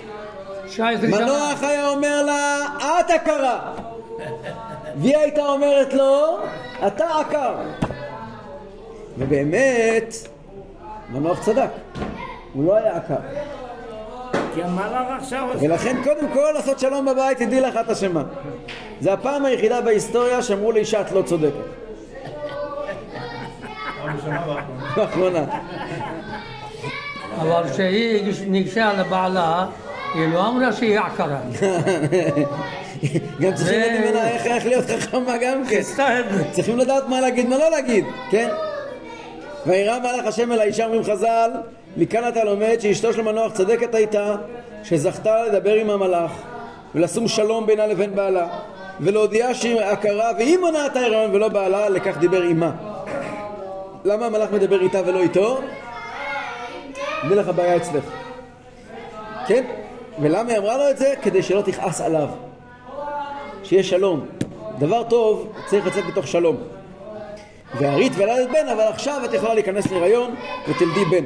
מנוח היה אומר לה, את עקרה. והיא הייתה אומרת לו, אתה עקר. ובאמת, מנוח צדק. הוא לא היה עקר. כי עכשיו... ולכן קודם כל לעשות שלום בבית, תדעי לך את אשמה. זה הפעם היחידה בהיסטוריה שאמרו לאישה את לא צודקת. האחרונה. אבל כשהיא ניגשה לבעלה, היא לא אמרה שהיא עקרה. גם צריכים לדעת ממנה איך להיות חכמה גם כן. צריכים לדעת מה להגיד, מה לא להגיד, כן? וירא מלאך השם אל האישה, אומרים חז"ל, מכאן אתה לומד שאשתו של מנוח צדקת הייתה, שזכתה לדבר עם המלאך, ולשום שלום בינה לבין בעלה, ולהודיעה שהיא עקרה, והיא מונעת ההיריון ולא בעלה, לכך דיבר עמה. למה המלאך מדבר איתה ולא איתו? אין לך בעיה אצלך. כן? ולמה היא אמרה לו את זה? כדי שלא תכעס עליו. שיהיה שלום. דבר טוב צריך לצאת בתוך שלום. והרית ולדת בן, אבל עכשיו את יכולה להיכנס להיריון ותלדי בן.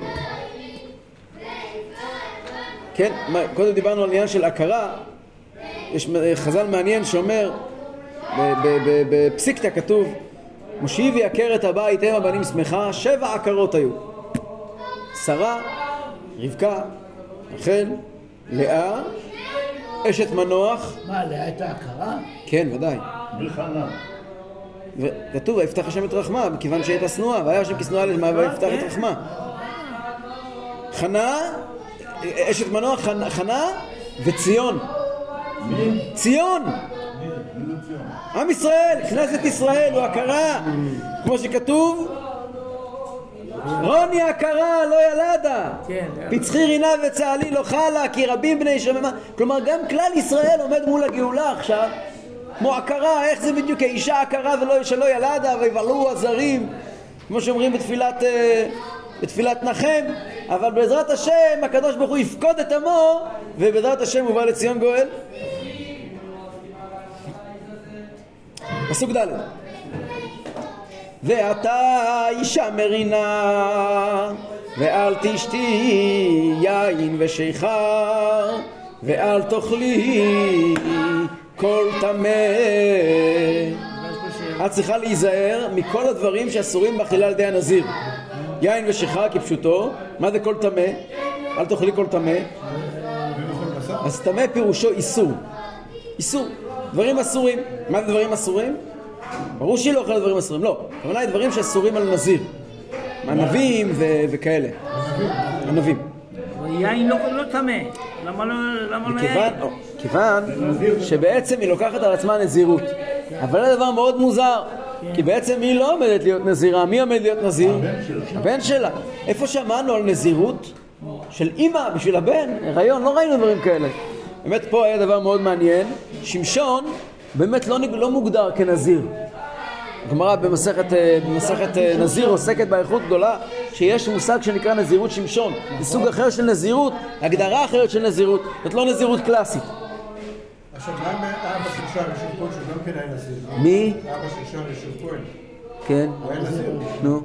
כן, מה, קודם דיברנו על עניין של הכרה, יש חז"ל מעניין שאומר, ב- ב- ב- בפסיקתא כתוב, מושיבי עקרת הבית אם הבנים שמחה, שבע עקרות היו. שרה, רבקה, רחל, לאה, אשת מנוח, מה, לאה הייתה הכרה? כן, ודאי. בחנה. וכתוב, ויפתח השם את רחמה, מכיוון שהייתה שנואה, והיה השם כשנואה למה ויפתח את רחמה. חנה, אשת מנוח, חנה- חנה וציון. ציון! עם ישראל, כנסת ישראל, הוא הכרה. כמו שכתוב, רוני הכרה לא ילדה. כן. פצחי רינה וצהלי לא חלה, כי רבים בני שממה. כלומר, גם כלל ישראל עומד מול הגאולה עכשיו, כמו הכרה, איך זה בדיוק, האישה הכרה ולא, שלא ילדה, ויבלעו הזרים, כמו שאומרים בתפילת, אה, בתפילת נחם, אבל בעזרת השם, הקדוש ברוך הוא יפקוד את עמו, ובעזרת השם הוא בא לציון גואל. פסוק ד' ואתה אישה מרינה ואל תשתי יין ושיכר ואל תאכלי כל טמא. את צריכה להיזהר מכל הדברים שאסורים באכילה על ידי הנזיר יין ושיכר כפשוטו מה זה כל טמא? אל תאכלי כל טמא אז טמא פירושו איסור איסור דברים אסורים מה זה דברים אסורים? ברור שהיא לא אוכלת דברים אסורים, לא. הכוונה היא דברים שאסורים על נזיר. ענבים וכאלה. ענבים. יין לא לא טמא. למה לא... לא יין? כיוון שבעצם היא לוקחת על עצמה נזירות. אבל זה דבר מאוד מוזר. כי בעצם היא לא עומדת להיות נזירה. מי עומד להיות נזיר? הבן שלה. איפה שמענו על נזירות של אימא בשביל הבן? הריון, לא ראינו דברים כאלה. באמת פה היה דבר מאוד מעניין. שמשון באמת לא, לא מוגדר כנזיר. הגמרא במסכת, אה, במסכת אה, נזיר עוסקת באיכות גדולה שיש מושג שנקרא נזירות שמשון. זה סוג אחר של נזירות, הגדרה אחרת של נזירות, זאת לא נזירות קלאסית. עכשיו, מה עם אבא של שר ישוב כהן, שהוא גם כן היה נזיר? מי? אבא של שר ישוב כהן, כן, הוא היה נזיר. נו.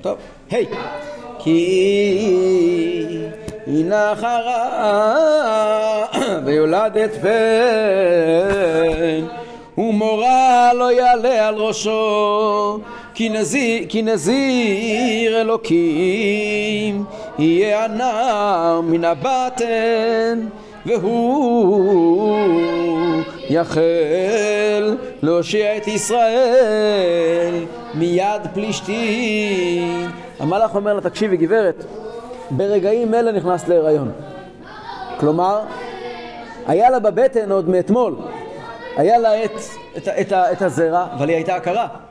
טוב, היי. כי הנה חרה ויולדת בן ומורה לא יעלה על ראשו כי נזיר, כי נזיר אלוקים יהיה הנער מן הבטן והוא יחל להושיע את ישראל מיד פלישתים. המלאך אומר לה, תקשיבי גברת, ברגעים אלה נכנסת להיריון. כלומר, היה לה בבטן עוד מאתמול, היה לה את, את, את, את הזרע, אבל היא הייתה עקרה.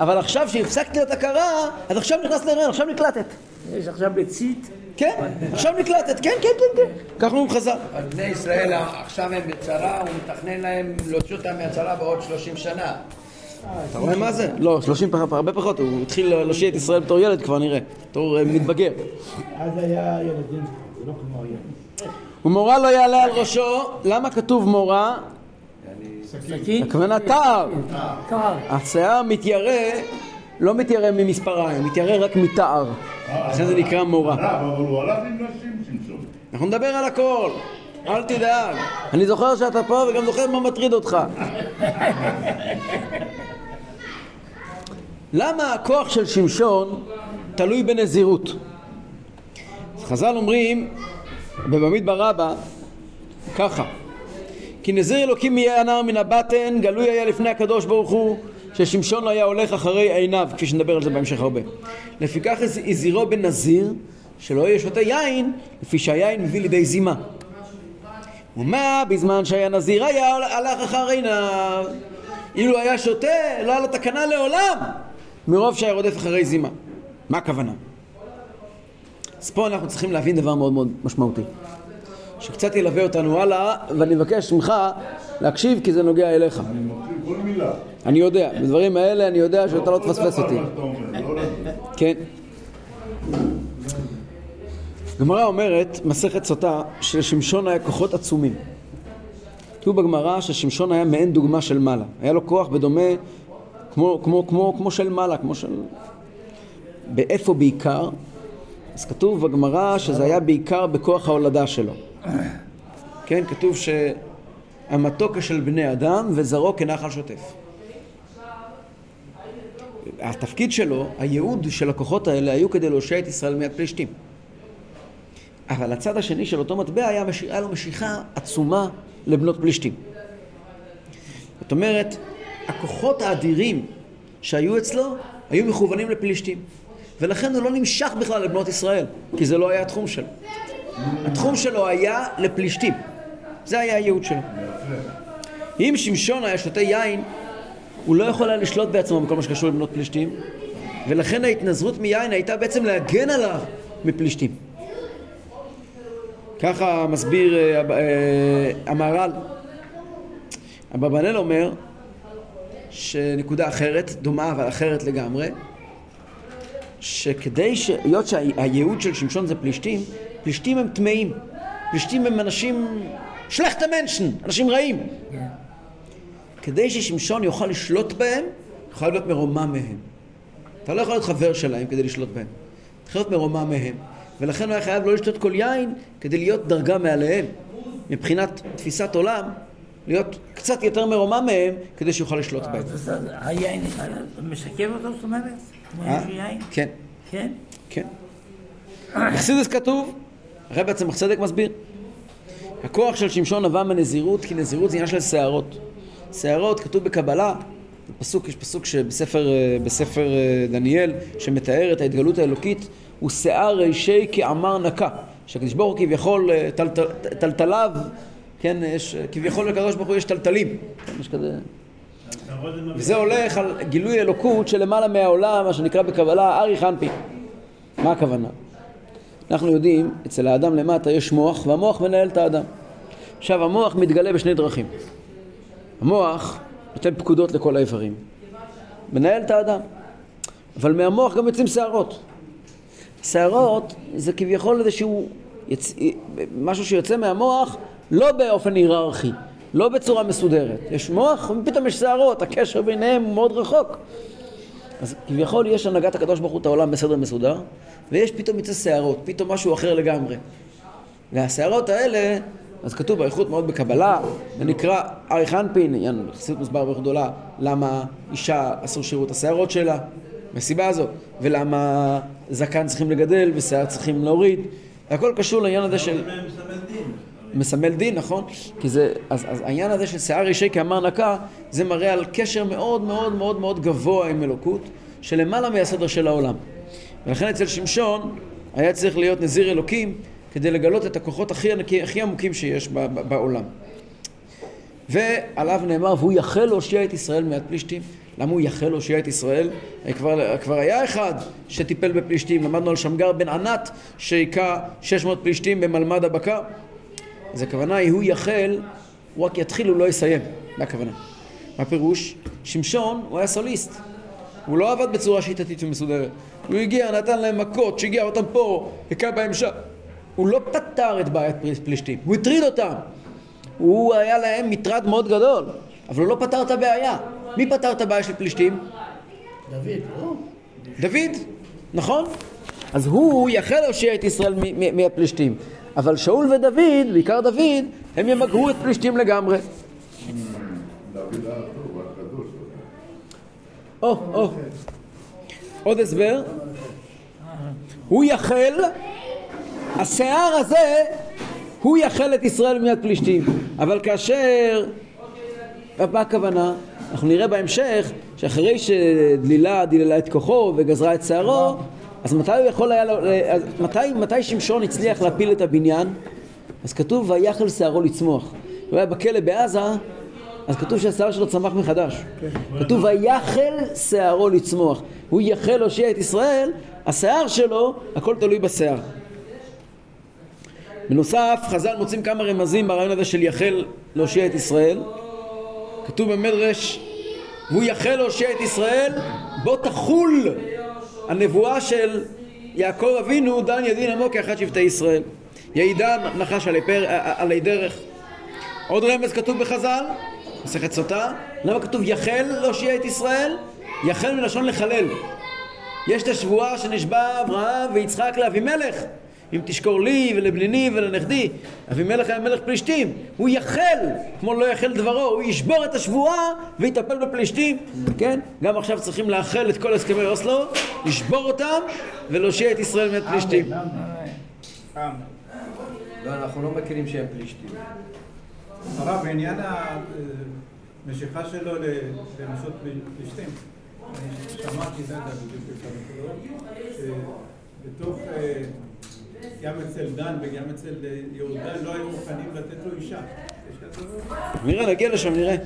אבל עכשיו שהפסקת להיות עקרה, אז עכשיו נכנסת להיריון, עכשיו נקלטת. יש עכשיו ביצית, כן, עכשיו נקלטת, כן, כן, כן, כן. כך אומרים חז"ל. אז בני ישראל עכשיו הם בצרה, הוא מתכנן להם להוציא אותם מהצרה בעוד 30 שנה. אתה רואה מה זה? לא, 30 פחות, הרבה פחות, הוא התחיל להושיע את ישראל בתור ילד כבר נראה, בתור אה, מתבגר. אז היה ילדים, זה לא כמו היום. ומורה לא יעלה על ראשו, למה כתוב מורה? סכין, הכוונה תער. השיער מתיירא, לא מתיירא ממספריים, מתיירא רק מתער. לכן זה נקרא מורה. אבל הוא הלך עם נשים שמשון. אנחנו נדבר על הכל, אל תדאג. אני זוכר שאתה פה וגם זוכר מה מטריד אותך. למה הכוח של שמשון תלוי בנזירות? חז"ל אומרים בבמדבר רבה ככה כי נזיר אלוקים יהיה הנער מן הבטן גלוי היה לפני הקדוש ברוך הוא ששמשון לא היה הולך אחרי עיניו כפי שנדבר על זה בהמשך הרבה. לפיכך הזהירו בנזיר שלא יהיה שותה יין לפי שהיין מביא לידי זימה ומה בזמן שהיה נזיר היה הלך אחר עיניו אילו היה שותה לא היה לו תקנה לעולם מרוב שהיה רודף אחרי זימה מה הכוונה? אז פה אנחנו צריכים להבין דבר מאוד מאוד משמעותי שקצת ילווה אותנו הלאה ואני מבקש ממך להקשיב כי זה נוגע אליך אני מקשיב כל מילה. אני יודע, בדברים האלה אני יודע שאתה לא תפספס דבר אותי לא. כן. גמרא אומרת, מסכת סוטה, שלשמשון היה כוחות עצומים. כתוב בגמרא ששמשון היה מעין דוגמה של מעלה. היה לו כוח בדומה, כמו, כמו, כמו, כמו של מעלה, כמו של... באיפה בעיקר? אז כתוב בגמרא שזה היה בעיקר בכוח ההולדה שלו. כן, כתוב שהמתוק של בני אדם וזרעו כנחל שוטף. התפקיד שלו, הייעוד של הכוחות האלה היו כדי להושיע את ישראל מיד פלישתים. אבל הצד השני של אותו מטבע היה, מש... היה לו משיכה עצומה לבנות פלישתים. זאת אומרת, הכוחות האדירים שהיו אצלו היו מכוונים לפלישתים. ולכן הוא לא נמשך בכלל לבנות ישראל, כי זה לא היה התחום שלו. התחום שלו היה לפלישתים. זה היה הייעוד שלו. אם שמשון היה שותה יין, הוא לא יכול היה לשלוט בעצמו בכל מה שקשור לבנות פלישתים, ולכן ההתנזרות מיין הייתה בעצם להגן עליו מפלישתים. ככה מסביר אה, אה, המהר"ל. אברבנאל אומר שנקודה אחרת, דומה אבל אחרת לגמרי, שכדי ש... היות שהייעוד של שמשון זה פלישתים, פלישתים הם טמאים. פלישתים הם אנשים... שלכת מנשן, אנשים רעים. כדי ששמשון יוכל לשלוט בהם, יכול להיות מרומם מהם. אתה לא יכול להיות חבר שלהם כדי לשלוט בהם. אתה יכול להיות מרומם מהם. ולכן הוא היה חייב לא לשתות כל יין כדי להיות דרגה מעליהם. מבחינת תפיסת עולם, להיות קצת יותר מרומם מהם כדי שיוכל לשלוט בהם. אז היין משקר אותו, זאת אומרת? אה? כן, כן? כן. בחסידס כתוב, הרב בעצם צדק מסביר, הכוח של שמשון נבע מנזירות, כי נזירות זה עניין של שערות. שערות, כתוב בקבלה, פסוק, יש פסוק שבספר אה, בספר אה, דניאל, שמתאר את ההתגלות האלוקית, הוא שיער רישי כעמר נקה. שהקדוש ברוך הוא כביכול, אה, טלטל- טלטליו, כן, יש, כביכול לקדוש ברוך הוא יש טלטלים. יש כזה... וזה הולך על גילוי אלוקות שלמעלה מהעולם, מה שנקרא בקבלה ארי חנפי. מה הכוונה? אנחנו יודעים, אצל האדם למטה יש מוח, והמוח מנהל את האדם. עכשיו, המוח מתגלה בשני דרכים. המוח נותן פקודות לכל האיברים, מנהל את האדם, אבל מהמוח גם יוצאים שערות. שערות זה כביכול איזשהו יצ... משהו שיוצא מהמוח לא באופן היררכי, לא בצורה מסודרת. יש מוח ופתאום יש שערות, הקשר ביניהם מאוד רחוק. אז כביכול יש הנהגת הקדוש ברוך הוא את העולם בסדר מסודר, ויש פתאום יצא שערות, פתאום משהו אחר לגמרי. והשערות האלה, אז כתוב באיכות מאוד בקבלה, זה נקרא אריך אנפין, עניין חסידות מסבר בערך גדולה, למה אישה אסור שיראו את השערות שלה, מהסיבה הזאת, ולמה זקן צריכים לגדל ושיער צריכים להוריד, הכל קשור לעניין הזה של... מסמל דין, נכון? כי זה, אז, אז העניין הזה של שיער אישי כאמר נקה, זה מראה על קשר מאוד מאוד מאוד מאוד גבוה עם אלוקות, שלמעלה מהסדר של העולם. ולכן אצל שמשון היה צריך להיות נזיר אלוקים כדי לגלות את הכוחות הכי, ענקי, הכי עמוקים שיש ב, ב, בעולם. ועליו נאמר, והוא יחל להושיע את ישראל מיד פלישתים. למה הוא יחל להושיע את ישראל? כבר, כבר היה אחד שטיפל בפלישתים, למדנו על שמגר בן ענת שהיכה 600 פלישתים במלמד הבקר. אז הכוונה היא, הוא יחל, הוא רק יתחיל, הוא לא יסיים. מה הכוונה? מה הפירוש? שמשון, הוא היה סוליסט. הוא לא עבד בצורה שיטתית ומסודרת. הוא הגיע, נתן להם מכות, שיגע אותם פה, היכה בהם שם. הוא לא פתר את בעיית פלישתים, הוא הטריד אותם. הוא היה להם מטרד מאוד גדול, אבל הוא לא פתר את הבעיה. מי פתר את הבעיה של פלישתים? דוד, לא? דוד, נכון? אז הוא יכל להושיע את ישראל מהפלישתים. אבל שאול ודוד, בעיקר דוד, הם ימגרו את פלישתים לגמרי. או, או. עוד הסבר. הוא יחל, השיער הזה, הוא יחל את ישראל מיד פלישתים. אבל כאשר, מה הכוונה? אנחנו נראה בהמשך שאחרי שדלילה דיללה את כוחו וגזרה את שערו, אז מתי הוא יכול היה, אז מתי, מתי שמשון הצליח להפיל את הבניין? אז כתוב ויחל שערו לצמוח. הוא היה בכלא בעזה, אז כתוב שהשיער שלו צמח מחדש. כתוב ויחל שערו לצמוח. הוא יחל להושיע את ישראל, השיער שלו, הכל תלוי בשיער. בנוסף, חז"ל מוצאים כמה רמזים ברעיון הזה של יחל להושיע את ישראל. כתוב במדרש, והוא יחל להושיע את ישראל, בוא תחול הנבואה של יעקב אבינו, דן ידין עמו כאחד שבטי ישראל. יעידן נחש עלי, פר, עלי דרך. עוד רמז כתוב בחז"ל, מסכת סוטה, למה כתוב יחל להושיע את ישראל? יחל מלשון לחלל. יש את השבועה שנשבע אברהם ויצחק לאבימלך אם תשקור לי ולבניני ולנכדי אבימלך היה מלך פלישתים. הוא יחל כמו לא יחל דברו הוא ישבור את השבועה ויטפל בפלישתים. כן? גם עכשיו צריכים לאחל את כל הסכמי אוסלו לשבור אותם ולהושיע את ישראל מאת פלישתים. לא, אנחנו לא מכירים שהם פלישתים. הרב, בעניין המשיכה שלו לנשות פלישתים, אני שמעתי, זה בדיוק שבתוך, גם אצל דן וגם אצל יהודה לא היו מוכנים לתת לו אישה. נראה, נגיע לשם, נראה.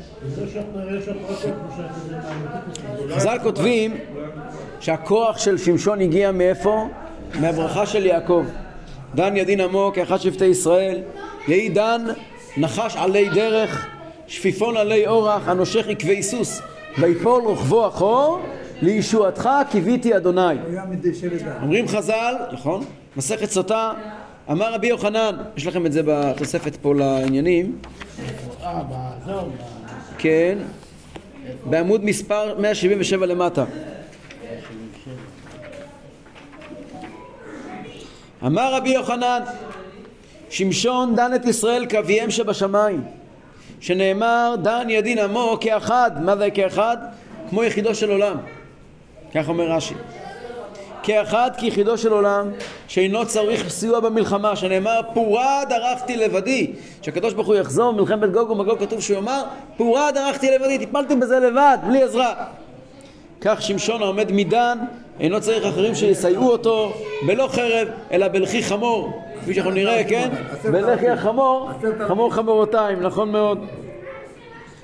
חז"ל כותבים שהכוח של שמשון הגיע מאיפה? מהברכה של יעקב. דן ידין עמו כאחד שבטי ישראל, יהי דן נחש עלי דרך, שפיפון עלי אורח, הנושך עקבי סוס, ויפול רוחבו אחור, לישועתך קיוויתי אדוני. אומרים חז"ל, נכון, מסכת סוטה, אמר רבי יוחנן, יש לכם את זה בתוספת פה לעניינים, כן, בעמוד מספר 177 למטה. אמר רבי יוחנן, שמשון דן את ישראל כאביהם שבשמיים, שנאמר דן ידין עמו כאחד, מה זה כאחד? כמו יחידו של עולם, כך אומר רש"י. כאחד כיחידו של עולם, שאינו צריך סיוע במלחמה, שנאמר פורה דרכתי לבדי, שהקדוש ברוך הוא יחזור במלחמת גוג ומגוג כתוב שהוא יאמר פורה דרכתי לבדי, טיפלתם בזה לבד, בלי עזרה. כך שמשון העומד מדן אינו צריך אחרים שיסייעו אותו בלא חרב אלא בלחי חמור כפי שאנחנו נראה, כן? בלחי החמור, חמור חמורותיים, נכון מאוד.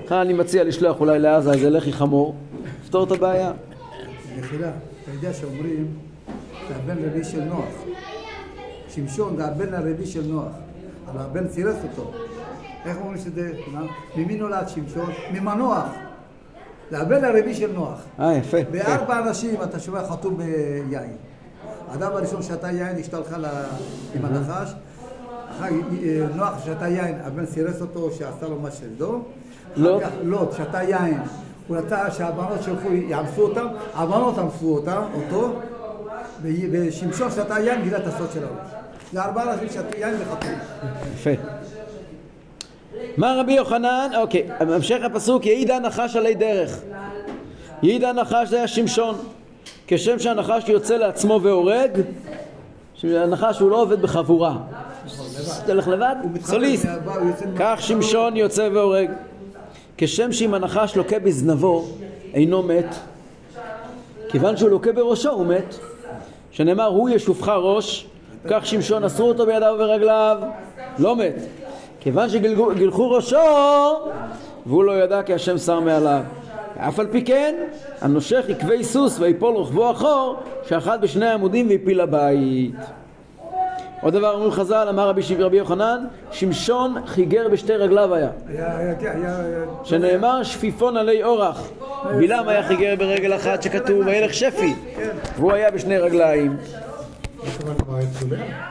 לכן אני מציע לשלוח אולי לעזה איזה לחי חמור, לפתור את הבעיה. מחילה, אתה יודע שאומרים זה הבן רביעי של נוח. שמשון זה הבן הרביעי של נוח, אבל הבן צירף אותו. איך אומרים שזה? ממי נולד שמשון? ממנוח. זה הבן הרביעי של נוח. אה, יפה. בארבע אנשים אתה שומע חתום ביין. האדם הראשון שתה יין, אשתו הלכה עם הנחש. אה, נוח שתה יין, הבן סירס אותו, שעשה לו מה שזו. לוט? לוט שתה יין, הוא רצה שהבנות שלחו, יאנסו אותם, הבנות אנסו אותם, אותו, ושמשון שתה יין, גילה את הסוד של הראש. זה ארבעה אנשים שתו יין וחתום. יפה. מה רבי יוחנן? אוקיי, המשך הפסוק, יעיד הנחש עלי דרך. יעיד הנחש זה היה שמשון. כשם שהנחש יוצא לעצמו והורג, שהנחש הוא לא עובד בחבורה. תלך לבד, סוליסט. כך שמשון יוצא והורג. כשם שאם הנחש לוקה בזנבו, אינו מת, כיוון שהוא לוקה בראשו הוא מת, שנאמר הוא ישופך ראש, כך שמשון אסרו אותו בידיו וברגליו, לא מת. כיוון שגילחו ראשו, והוא לא ידע כי השם שר מעליו. אף על פי כן, הנושך יקבי סוס ויפול רוחבו אחור, שאחד בשני העמודים והפיל לבית. עוד דבר אומרים חז"ל, אמר רבי, רבי יוחנן, שמשון חיגר בשתי רגליו היה. שנאמר שפיפון עלי אורח. בלעם היה חיגר ברגל אחת שכתוב וילך שפי. והוא היה בשני רגליים.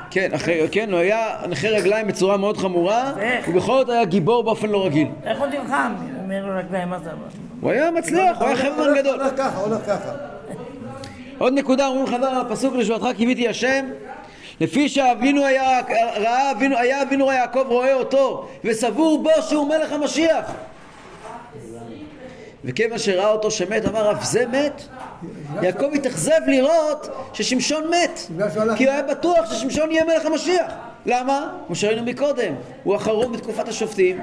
כן, אחרי, כן, הוא היה נכה רגליים בצורה מאוד חמורה? ובכל זאת היה גיבור באופן לא רגיל. איך הוא נלחם? אומר רגליים, מה זה? הוא היה מצליח, הוא היה חברמן גדול. הולך ככה, הולך ככה. עוד נקודה, אומרים חז"ל על הפסוק לשבתך קיוויתי השם לפי שאבינו היה, ראה אבינו, היה אבינו יעקב רואה אותו וסבור בו שהוא מלך המשיח. וכיוון שראה אותו שמת אמר אף זה מת? יעקב התאכזב לראות ששמשון מת כי הוא היה בטוח ששמשון יהיה מלך המשיח. למה? כמו שראינו מקודם. הוא אחרון בתקופת השופטים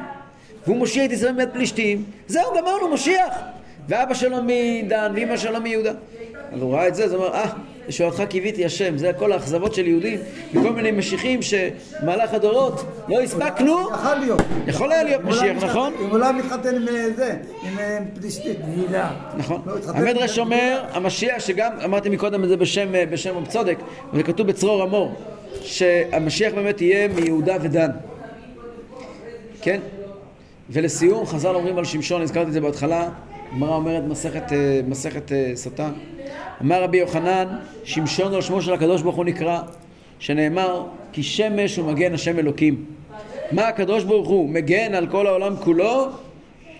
והוא מושיע את ישראל מיד פלישתים. זהו גמרנו משיח. ואבא שלו מדן ואימא שלו מיהודה. אז הוא ראה את זה אז הוא אמר אה לשאלתך קיוויתי השם זה כל האכזבות של יהודים וכל מיני משיחים שמהלך הדורות לא הספקנו יכול להיות. יכול היה להיות לא משיח נכון? אם הוא לא מתחתן עם אה, זה, עם אה, פלישתית. גלילה. נכון. לא, המדרש אומר, המשיח שגם, אמרתי מקודם את זה בשם, בשם רב צודק, וזה כתוב בצרור המור, שהמשיח באמת יהיה מיהודה ודן. כן? ולסיום, חז"ל אומרים על שמשון, הזכרתי את זה בהתחלה, הגמרא אומרת מסכת, אה, מסכת אה. אמר רבי יוחנן, שמשון על שמו של הקדוש ברוך הוא נקרא, שנאמר, כי שמש הוא מגן השם אלוקים. מה הקדוש ברוך הוא מגן על כל העולם כולו,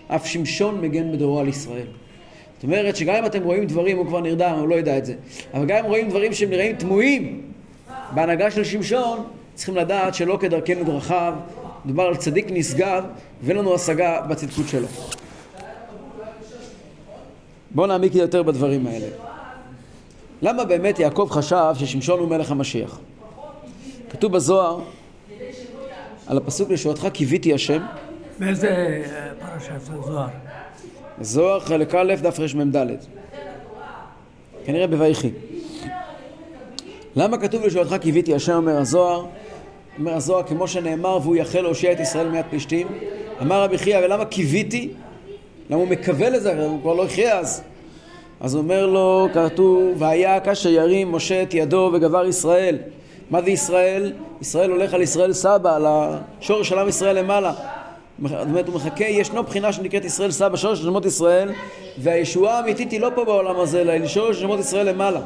אף שמשון מגן בדורו על ישראל. זאת אומרת שגם אם אתם רואים דברים, הוא כבר נרדם, הוא לא יודע את זה, אבל גם אם רואים דברים שהם נראים תמוהים בהנהגה של שמשון, צריכים לדעת שלא כדרכנו דרכיו, מדובר על צדיק נשגב, ואין לנו השגה בצדקות שלו. בואו נעמיק יותר בדברים האלה. למה באמת יעקב חשב ששמשון הוא מלך המשיח? כתוב בזוהר, על הפסוק לשורתך קיוויתי השם, באיזה אה, פרשת הזוהר? זוהר חלק א' דף רמ"ד כנראה בויחי. למה כתוב לשאלתך קיוויתי השם אומר הזוהר? אומר הזוהר כמו שנאמר והוא יחל להושיע את ישראל מיד פלישתים אמר רבי חייא ולמה קיוויתי? למה הוא מקווה לזה? הוא כבר לא יחיה אז אז אומר לו כתוב והיה כאשר ירים משה את ידו וגבר ישראל מה זה ישראל? ישראל הולך על ישראל סבא על השורש של עם ישראל למעלה זאת אומרת, הוא מחכה, ישנו בחינה שנקראת ישראל סבא, שורש של שמות ישראל, והישועה האמיתית היא לא פה בעולם הזה, אלא היא שורש של שמות ישראל למעלה.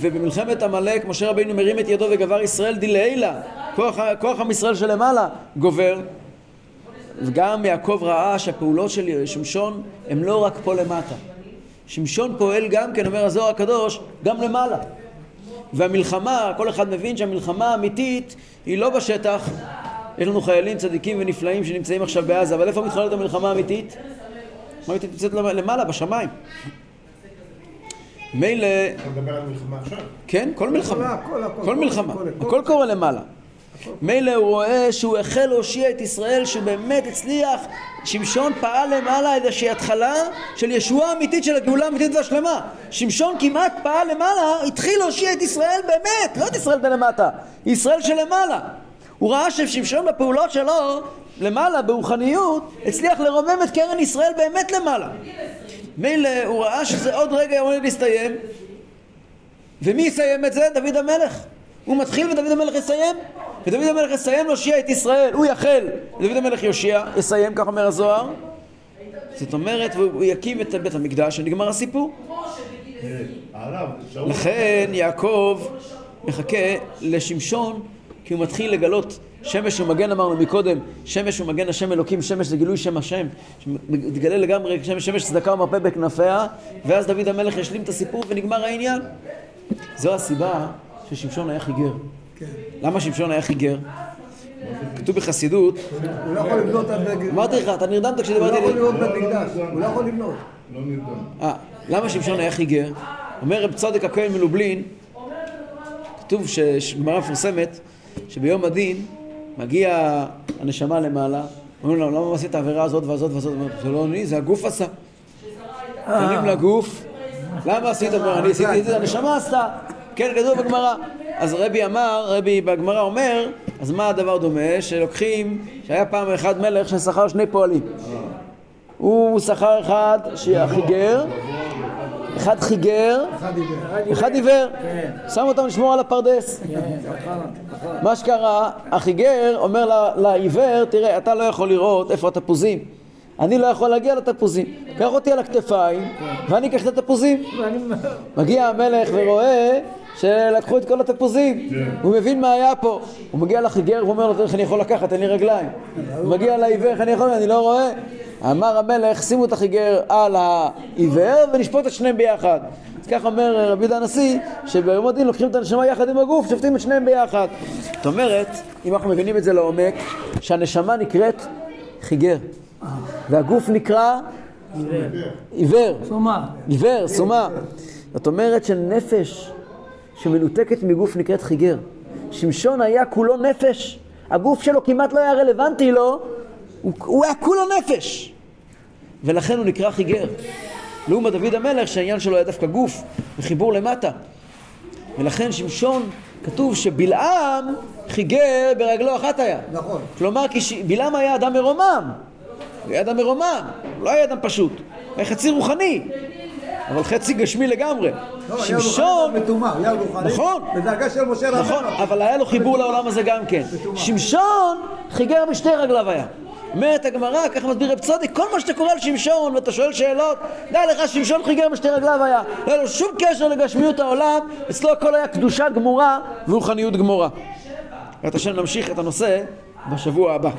ובמלחמת עמלק, משה רבינו מרים את ידו וגבר ישראל דילעילה, כוח, כוח עם ישראל שלמעלה גובר. וגם יעקב ראה שהפעולות של שמשון הם לא רק פה למטה. שמשון פועל גם כן, אומר הזוהר הקדוש, גם למעלה. והמלחמה, כל אחד מבין שהמלחמה האמיתית היא לא בשטח. יש לנו חיילים צדיקים ונפלאים שנמצאים עכשיו בעזה, אבל איפה מתחוללת המלחמה האמיתית? המלחמה האמיתית נמצאת למעלה, בשמיים. מילא, אתה מדבר על מלחמה עכשיו? כן, כל מלחמה, כל מלחמה. הכל קורה למעלה. מילא הוא רואה שהוא החל להושיע את ישראל, שהוא באמת הצליח, שמשון פעל למעלה איזושהי התחלה של ישועה אמיתית של הגאולה האמיתית והשלמה. שמשון כמעט פעל למעלה, התחיל להושיע את ישראל באמת, לא את ישראל בלמטה, ישראל שלמעלה. הוא ראה ששמשון בפעולות שלו, למעלה, ברוחניות, הצליח לרומם את קרן ישראל באמת למעלה. מילא הוא ראה שזה עוד רגע עומד להסתיים, ומי יסיים את זה? דוד המלך. הוא מתחיל ודוד המלך יסיים. ודוד המלך יסיים להושיע את ישראל, הוא יחל. דוד המלך יושיע, יסיים, כך אומר הזוהר. זאת אומרת, והוא יקים את בית המקדש ונגמר הסיפור. לכן יעקב מחכה לשמשון כי הוא מתחיל לגלות שמש ומגן אמרנו מקודם, שמש ומגן השם אלוקים, שמש זה גילוי שם השם, מתגלה לגמרי שמש, שמש צדקה ומרפא בכנפיה, ואז דוד המלך ישלים את הסיפור ונגמר העניין. זו הסיבה ששמשון היה חיגר. למה שמשון היה חיגר? כתוב בחסידות, הוא לא יכול לבנות על בית אמרתי לך, אתה נרדמת הוא לא כשדיברתי יכול. לבנות בית מקדש, הוא לא יכול לבנות. לא נרדם. אה, למה שמשון היה חיגר? אומר רב צודק הכהן מלובלין, כתוב ש- גמרא מפורסמת, שביום הדין מגיע הנשמה למעלה, אומרים לו, למה עשית העבירה הזאת והזאת והזאת? הוא אומר, זה לא אני, זה הגוף עשה. פונים לגוף, למה עשית? אני עשיתי את זה, הנשמה עשתה. כן, כתוב בגמרא. אז רבי אמר, רבי בגמרא אומר, אז מה הדבר דומה? שלוקחים, שהיה פעם אחד מלך ששכר שני פועלים. הוא שכר אחד שחיגר, אחד חיגר, אחד עיוור, שם אותם לשמור על הפרדס. מה שקרה, החיגר אומר לעיוור, תראה, אתה לא יכול לראות איפה התפוזים. אני לא יכול להגיע לתפוזים. קח אותי על הכתפיים, ואני אקח את התפוזים. מגיע המלך ורואה שלקחו את כל התפוזים. הוא מבין מה היה פה. הוא מגיע לחיגר ואומר לו, תראה איך אני יכול לקחת, תן לי רגליים. הוא מגיע לעיוור, איך אני יכול, אני לא רואה. אמר המלך, שימו את החיגר על העיוור ונשפוט את שניהם ביחד. אז כך אומר רבי יהודה הנשיא, שביום הדין לוקחים את הנשמה יחד עם הגוף, שופטים את שניהם ביחד. זאת אומרת, אם אנחנו מבינים את זה לעומק, שהנשמה נקראת חיגר, והגוף נקרא עיוור. סומה. עיוור, סומה. זאת אומרת שנפש שמנותקת מגוף נקראת חיגר. שמשון היה כולו נפש. הגוף שלו כמעט לא היה רלוונטי לו, הוא, הוא היה כולו נפש. ולכן הוא נקרא חיגר. לעומת דוד המלך שהעניין שלו היה דווקא גוף וחיבור למטה. ולכן שמשון, כתוב שבלעם חיגר ברגלו אחת היה. נכון. כלומר, כשבלעם היה אדם מרומם. הוא היה אדם מרומם, הוא לא היה אדם פשוט. היה חצי רוחני, אבל חצי גשמי לגמרי. לא, שמשון. נכון. בדרגה של משה רבנו. נכון, אבל היה לו חיבור לעולם הזה גם כן. שמשון חיגר בשתי רגליו היה. אומרת הגמרא, ככה מסביר רב צדיק, כל מה שאתה קורא על שמשון ואתה שואל שאלות, דע לך שמשון חיגר בשתי רגליו היה. לא היה לו שום קשר לגשמיות העולם, אצלו הכל היה קדושה גמורה ורוחניות גמורה. בעזרת השם נמשיך את הנושא בשבוע הבא.